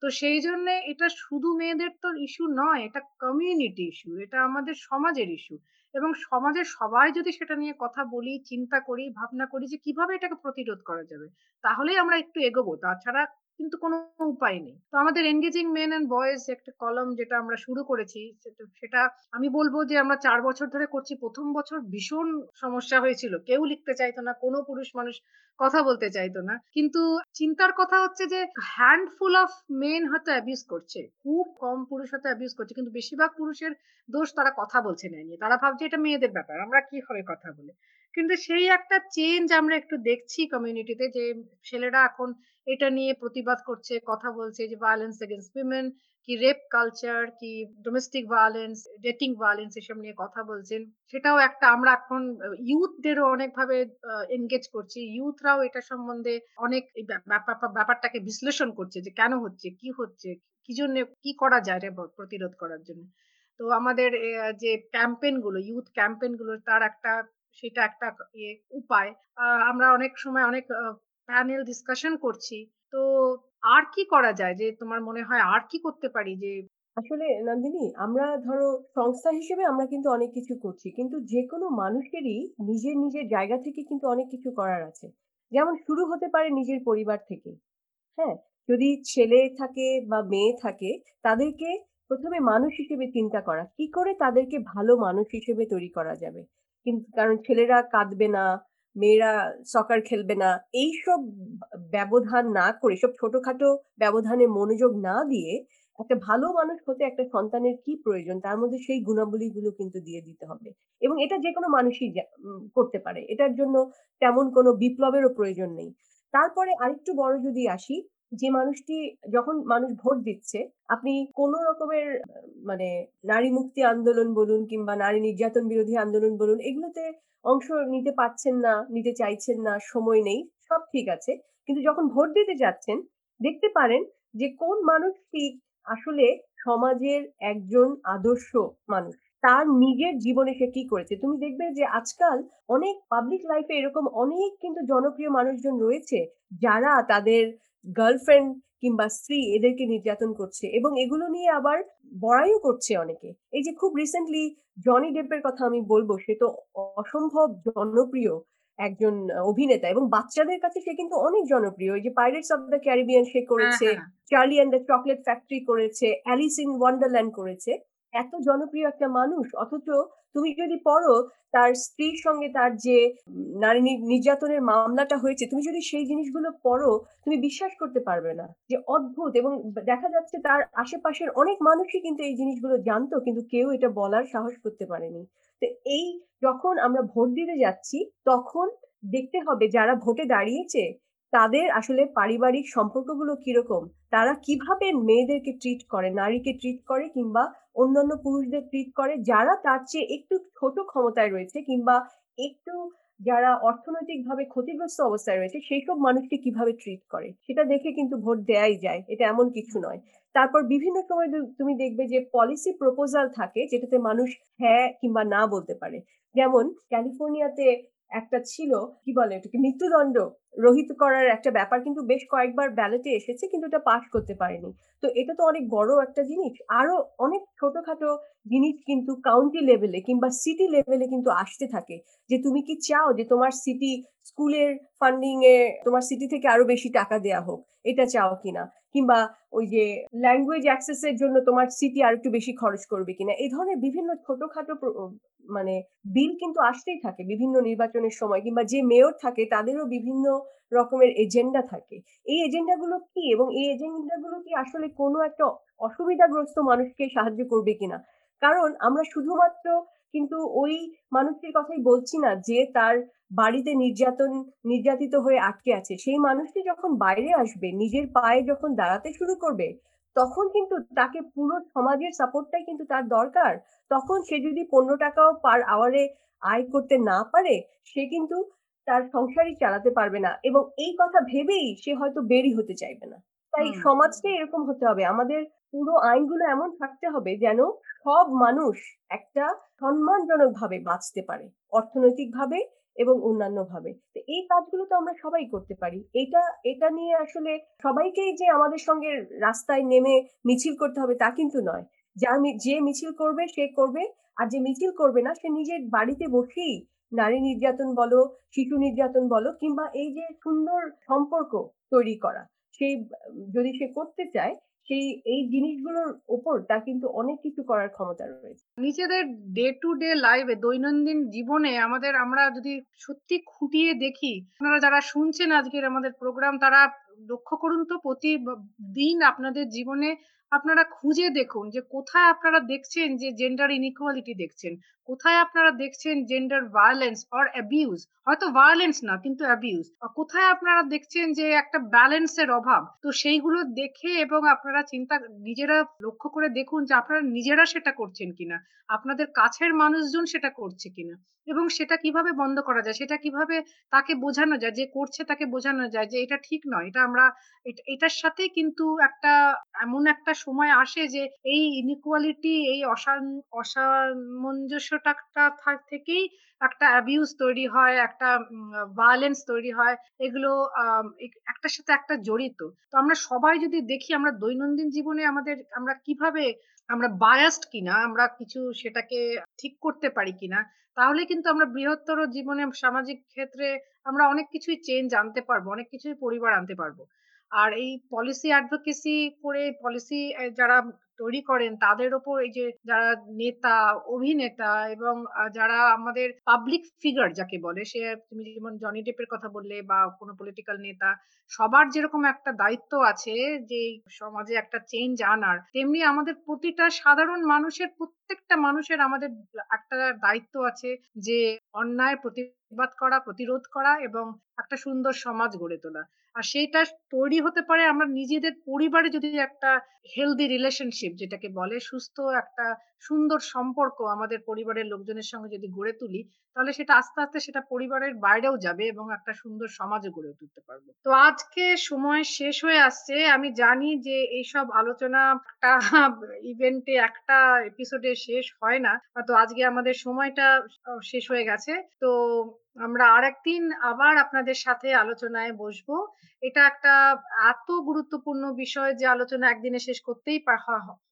তো সেই জন্য এটা শুধু মেয়েদের তো ইস্যু নয়, এটা কমিউনিটি ইস্যু এটা আমাদের সমাজের ইস্যু এবং সমাজের সবাই যদি সেটা নিয়ে কথা বলি, চিন্তা করি, ভাবনা করি যে কীভাবে এটাকে প্রতিরোধ করা যাবে, তাহলেই আমরা একটু এগোবো। তাছাড়া কিন্তু কোনো উপায় নেই। তো আমাদের এনগেজিং মেন অ্যান্ড বয়েজ একটা কলম যেটা আমরা শুরু করেছি, সেটা- আমি বলব যে আমরা চার বছর ধরে করছি। প্রথম বছর ভীষণ সমস্যা হয়েছিল। কেউ লিখতে চাইতো না, কোনো পুরুষ মানুষ কথা বলতে চাইতো না। কিন্তু চিন্তার কথা হচ্ছে যে হ্যান্ডফুল অফ মেন হয়তো অ্যাবিউজ করছে। খুব কম পুরুষ হয়তো অ্যাবিউজ করছে। কিন্তু বেশিরভাগ পুরুষের দোষ তারা কথা বলছে না নিয়ে। তারা ভাবছে এটা মেয়েদের ব্যাপার, আমরা কি হবে কথা বলে? কিন্তু সেই একটা চেঞ্জ আমরা একটু দেখছি কমিউনিটিতে যে ছেলেরা এখন এটা নিয়ে প্রতিবাদ করছে, কথা বলছে যে ভায়োলেন্স এগেনস্ট উইমেন কি রেপ কালচার কি ডোমেস্টিক ভায়োলেন্স ডেটিং ভায়োলেন্স এসব নিয়ে কথা বলছেন। সেটাও একটা আমরা এখন ইউথদেরও অনেকভাবে এনগেজ করছি। ইউথরাও এটা সম্বন্ধে অনেক ব্যা- ব্যাপার- ব্যাপারটাকে বিশ্লেষণ করছে যে কেন হচ্ছে, কি হচ্ছে, কি জন্য, কি করা যায় ব- প্রতিরোধ করার জন্য। তো আমাদের যে ক্যাম্পেইনগুলো ইউথ ক্যাম্পেইনগুলো, তার একটা, সেটা একটা ইয়ে উপায়। আমরা অনেক সময় অনেক প্যানেল ডিসকাশন করছি। তো আর কি করা যায়? যে তোমার মনে হয় আর কি করতে পারি? যে আসলে নন্দিনী, আমরা ধরো সংস্থা হিসেবে আমরা কিন্তু অনেক কিছু করছি। কিন্তু যে কোনো মানুষেরই নিজের নিজের জায়গা থেকে কিন্তু অনেক কিছু করার আছে। যেমন শুরু হতে পারে নিজের পরিবার থেকে। হ্যাঁ? যদি ছেলে থাকে বা মেয়ে থাকে, তাদেরকে প্রথমে মানুষ হিসেবে চিন্তা করা। কি করে তাদেরকে ভালো মানুষ হিসেবে তৈরি করা যাবে? কিন্তু কারণ ছেলেরা কাঁদবে না মেয়েরা সকার খেলবে না, এইসব ব্যবধান না করে সব ছোটখাটো ব্যবধানে মনোযোগ না দিয়ে একটা ভালো মানুষ হতে একটা সন্তানের কি প্রয়োজন? তার মধ্যে সেই গুণাবলীগুলো কিন্তু দিয়ে দিতে হবে। এবং এটা যে কোনো মানুষই করতে পারে। এটার জন্য তেমন কোনো বিপ্লবেরও প্রয়োজন নেই। তারপরে আরেকটু বড় যদি আসি, যে মানুষটি যখন মানুষ ভোট দিচ্ছে, আপনি কোন রকমের মানে নারী মুক্তি আন্দোলন বলুন কিংবা নারী নির্যাতন বিরোধী আন্দোলন বলুন, এগুলোতে অংশ নিতে পারছেন না নিতে চাইছেন না সময় নেই সব ঠিক আছে কিন্তু যখন ভোট দিতে যাচ্ছেন দেখতে পারেন যে কোন মানুষটি আসলে সমাজের একজন আদর্শ মানুষ তার নিজের জীবনে সে কি করেছে। তুমি দেখবে যে আজকাল অনেক পাবলিক লাইফে এরকম অনেক কিন্তু জনপ্রিয় মানুষজন রয়েছে, যারা তাদের গার্লফ্রেন্ড কিংবা স্ত্রী এদেরকে নির্যাতন করছে এবং এগুলো নিয়ে আবার বড়াইও করছে অনেকে। এই যে খুব রিসেন্টলি জনি ডেপের কথা আমি বলব সে তো অসম্ভব জনপ্রিয় একজন অভিনেতা এবং বাচ্চাদের কাছে সে কিন্তু অনেক জনপ্রিয়। ওই যে 'পাইরেটস অফ দ্য ক্যারিবিয়ান' সে হ্যাঁ, করেছে। 'Charlie and the chocolate factory' করেছে, 'অ্যালিস ইন ওয়ান্ডারল্যান্ড' করেছে। এত জনপ্রিয় একটা মানুষ অথচ তুমি যদি পড়ো তার স্ত্রীর সঙ্গে তার যে নারী নির্যাতনের মামলাটা হয়েছে, তুমি যদি সেই জিনিসগুলো পড়ো, তুমি বিশ্বাস করতে পারবে না। যে অদ্ভুত এবং দেখা যাচ্ছে তার আশেপাশের অনেক মানুষই কিন্তু এই জিনিসগুলো জানতো কিন্তু কেউ এটা বলার সাহস করতে পারেনি। তো এই যখন আমরা ভোট দিতে যাচ্ছি, তখন দেখতে হবে যারা ভোটে দাঁড়িয়েছে, তাদের আসলে পারিবারিক সম্পর্কগুলো কীরকম? তারা কীভাবে মেয়েদেরকে ট্রিট করে, নারীকে ট্রিট করে কিংবা অন্যান্য পুরুষদের ট্রিট করে যারা তার চেয়ে একটু ছোট ক্ষমতায় রয়েছে কিংবা একটু যারা অর্থনৈতিকভাবে ক্ষতিগ্রস্ত অবস্থায় রয়েছে, সেই সব মানুষকে কীভাবে ট্রিট করে। সেটা দেখে কিন্তু ভোট দেয়াই যায়। এটা এমন কিছু নয়। তারপর বিভিন্ন সময় তুমি দেখবে যে পলিসি প্রপোজাল থাকে যেটাতে মানুষ হ্যাঁ কিংবা না বলতে পারে। যেমন ক্যালিফোর্নিয়াতে একটা ছিল, কি বলে এটাকে মৃত্যুদণ্ড রহিত করার একটা ব্যাপার কিন্তু বেশ কয়েকবার ব্যালটে এসেছে কিন্তু এটা পাস করতে পারেনি। তো এটা তো অনেক বড় একটা জিনিস। আরও অনেক ছোটখাটো জিনিস কিন্তু কাউন্টি লেভেলে কিংবা সিটি লেভেলে কিন্তু আসতে থাকে। যে তুমি কি চাও যে তোমার সিটি স্কুলের ফান্ডিং এ তোমার সিটি থেকে আরও বেশি টাকা দেয়া হোক। এটা চাও কিনা? কিংবা ওই যে ল্যাঙ্গুয়েজ অ্যাক্সেসের জন্য তোমার সিটি আর একটু বেশি খরচ করবে কিনা? এই ধরনের বিভিন্ন ছোটখাটো মানে বিল কিন্তু আসতেই থাকে বিভিন্ন নির্বাচনের সময় কিংবা যে মেয়র থাকে তাদেরও বিভিন্ন রকমের এজেন্ডা থাকে। এই এজেন্ডাগুলো কি? এবং এই এজেন্ডাগুলো কি আসলে কোনো একটা অসুবিধাগ্রস্ত মানুষকে সাহায্য করবে কিনা? কারণ আমরা শুধুমাত্র কিন্তু ওই মানুষটির কথাই বলছি না যে তার বাড়িতে নির্যাতন নির্যাতিত হয়ে আটকে আছে। সেই মানুষটি যখন বাইরে আসবে, নিজের পায়ে যখন দাঁড়াতে শুরু করবে, তখন কিন্তু তাকে পুরো সমাজের সাপোর্টটাই কিন্তু তার দরকার। তখন সে যদি ৳১৫ টাকাও পার আওয়ারে আয় করতে না পারে, সে কিন্তু তার সংসারই চালাতে পারবে না এবং এই কথা ভেবেই সে হয়তো বেরি হতে চাইবে না। তাই। সমাজটাই এরকম হতে হবে। আমাদের পুরো আইনগুলো এমন থাকতে হবে যেন সব মানুষ একটা সম্মানজনকভাবে বাঁচতে পারে। অর্থনৈতিকভাবে এবং অন্যান্যভাবে। তো এই কাজগুলো তো আমরা সবাই করতে পারি। এটা এটা নিয়ে আসলে সবাইকেই যে আমাদের সঙ্গে রাস্তায় নেমে মিছিল করতে হবে তা কিন্তু নয়। যা যে মিছিল করবে সে করবে। আর যে মিছিল করবে না সে নিজের বাড়িতে বসেই নারী নির্যাতন বলো, শিশু নির্যাতন বলো কিংবা এই যে সুন্দর সম্পর্ক তৈরি করা, সেই যদি সে করতে চায়, সেই এই জিনিসগুলোর উপর তার কিন্তু অনেক কিছু করার ক্ষমতা রয়েছে। নিজেদের ডে টু ডে লাইফ দৈনন্দিন জীবনে আমাদের আমরা যদি সত্যি খুঁটিয়ে দেখি, আপনারা যারা শুনছেন আজকের আমাদের প্রোগ্রাম তারা লক্ষ্য করুন তো প্রতি দিন আপনাদের জীবনে আপনারা খুঁজে দেখুন যে কোথায় আপনারা দেখছেন যে জেন্ডার ইনইকুয়ালিটি দেখছেন। কোথায় আপনারা দেখছেন জেন্ডার ভায়োলেন্স অর অ্যাবিউজ হয়তো ভায়োলেন্স না কিন্তু অ্যাবিউজ। কোথায় আপনারা দেখছেন যে একটা ব্যালেন্স এর অভাব। তো সেইগুলো দেখে এবং আপনারা চিন্তা নিজেরা লক্ষ্য করে দেখুন যে আপনারা নিজেরা সেটা করছেন কিনা। আপনাদের কাছের মানুষজন সেটা করছে কিনা এবং সেটা কীভাবে বন্ধ করা যায়, সেটা কীভাবে তাকে বোঝানো যায়, যে করছে তাকে বোঝানো যায় যে এটা ঠিক নয়। এটা আমরা এটার সাথে কিন্তু একটা এমন একটা সময় আসে যে এই ইনইকুয়ালিটি এই অসান অসামঞ্জস্যটা থেকেই একটা অ্যাবিউজ তৈরি হয়, একটা ভায়োলেন্স তৈরি হয়। এগুলো একটার সাথে একটা জড়িত। তো আমরা সবাই যদি দেখি আমরা দৈনন্দিন জীবনে আমাদের আমরা কীভাবে আমরা বায়াসড কিনা, আমরা কিছু সেটাকে ঠিক করতে পারি কিনা, তাহলে কিন্তু আমরা বৃহত্তর জীবনে সামাজিক ক্ষেত্রে আমরা অনেক কিছুই চেঞ্জ আনতে পারব। অনেক কিছুই পরিবার আনতে পারব। আর এই পলিসি অ্যাডভোকেসি করে পলিসি যারা তৈরি করেন তাদের ওপর এই যে যারা নেতা, অভিনেতা এবং যারা আমাদের পাবলিক ফিগার যাকে বলে সে তুমি যেমন জনি ডেপের কথা বললে বা কোনো পলিটিক্যাল নেতা, সবার যেরকম একটা দায়িত্ব আছে যে সমাজে একটা চেঞ্জ আনার, তেমনি আমাদের প্রতিটা সাধারণ মানুষের প্রত্যেকটা মানুষের আমাদের একটা দায়িত্ব আছে যে অন্যায় প্রতিবাদ করা, প্রতিরোধ করা এবং একটা সুন্দর সমাজ গড়ে তোলা। আর সেইটা তৈরি হতে পারে আমরা নিজেদের পরিবারে যদি একটা হেলদি রিলেশনশিপ যেটাকে বলে সুস্থ একটা সুন্দর সম্পর্ক আমাদের পরিবারের লোকজনের সঙ্গে যদি গড়ে তুলি, তাহলে সেটা আস্তে, আস্তে সেটা পরিবারের বাইরেও যাবে এবং একটা সুন্দর সমাজও গড়ে তুলতে পারব। তো আজকে সময় শেষ হয়ে আসছে। আমি জানি যে এইসব আলোচনা একটা ইভেন্টে একটা এপিসোডে শেষ হয় না তো আজকে আমাদের সময়টা শেষ হয়ে গেছে তো আমরা আর একদিন আবার আপনাদের সাথে আলোচনায় বসবো। এটা একটা এত গুরুত্বপূর্ণ বিষয় যে আলোচনা একদিনে শেষ করতেই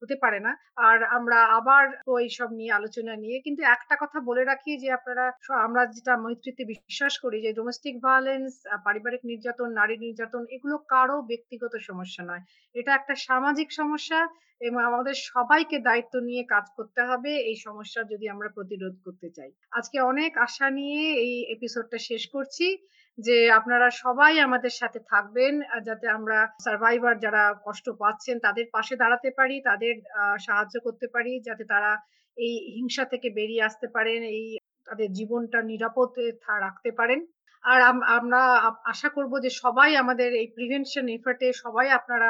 হতে পারে না। আর আমরা আবার এইসব নিয়ে আলোচনা নিয়ে কিন্তু একটা কথা বলে রাখি যে আপনারা আমরা যেটা মৈত্রীতে বিশ্বাস করি যে ডোমেস্টিক ভায়োলেন্স পারিবারিক নির্যাতন, নারী নির্যাতন এগুলো কারও ব্যক্তিগত সমস্যা নয়। এটা একটা সামাজিক সমস্যা। এবং আমাদের সবাইকে দায়িত্ব নিয়ে কাজ করতে হবে, এই সমস্যা যদি আমরা প্রতিরোধ করতে চাই। আজকে অনেক আশা নিয়ে এই এপিসোডটা শেষ করছি যে আপনারা সবাই আমাদের সাথে থাকবেন যাতে আমরা সার্ভাইভার যারা কষ্ট পাচ্ছেন তাদের পাশে দাঁড়াতে পারি, তাদের সাহায্য করতে পারি, যাতে তারা এই হিংসা থেকে বেরিয়ে আসতে পারেন, এই তাদের জীবনটা নিরাপদে রাখতে পারেন। আর আমরা আশা করব যে সবাই আমাদের এই প্রিভেনশন এফার্টে সবাই আপনারা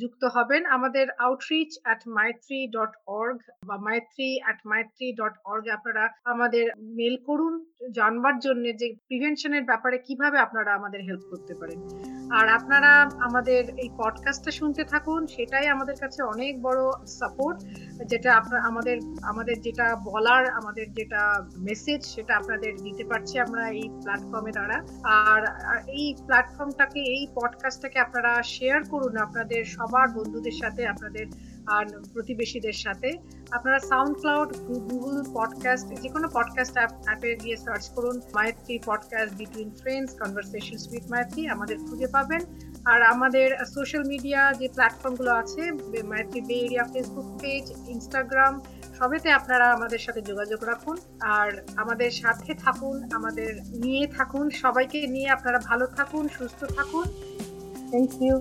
যুক্ত হবেন। আমাদের outreach at Maitri dot org বা Maitri at Maitri dot org আপনারা আমাদের মেল করুন, জানবার জন্য যে প্রিভেনশনের ব্যাপারে কীভাবে আপনারা আমাদের হেল্প করতে পারেন। আর আপনারা আমাদের এই পডকাস্টটা শুনতে থাকুন, সেটাই আমাদের কাছে অনেক বড় সাপোর্ট যেটা আপনার আমাদের আমাদের যেটা বলার, আমাদের যেটা মেসেজ সেটা আপনাদের দিতে পারছি আমরা এই প্ল্যাটফর্মে দ্বারা। আর এই প্ল্যাটফর্মটাকে এই পডকাস্টটাকে আপনারা শেয়ার করুন, আপনাদের সবার বন্ধুদের সাথে, আপনাদের, আর প্রতিবেশীদের সাথে। আপনারা সাউন্ড ক্লাউড গুগল পডকাস্ট যে কোনো পডকাস্ট অ্যাপে গিয়ে সার্চ করুন Maitri podcast between friends conversations with Maitri আমাদের খুঁজে পাবেন। আর আমাদের সোশ্যাল মিডিয়া যে প্ল্যাটফর্মগুলো আছে Maitri bay area Facebook page Instagram সবেতে আপনারা আমাদের সাথে যোগাযোগ রাখুন। আর আমাদের সাথে থাকুন, আমাদের নিয়ে থাকুন, সবাইকে নিয়ে আপনারা ভালো থাকুন, সুস্থ থাকুন। Thank you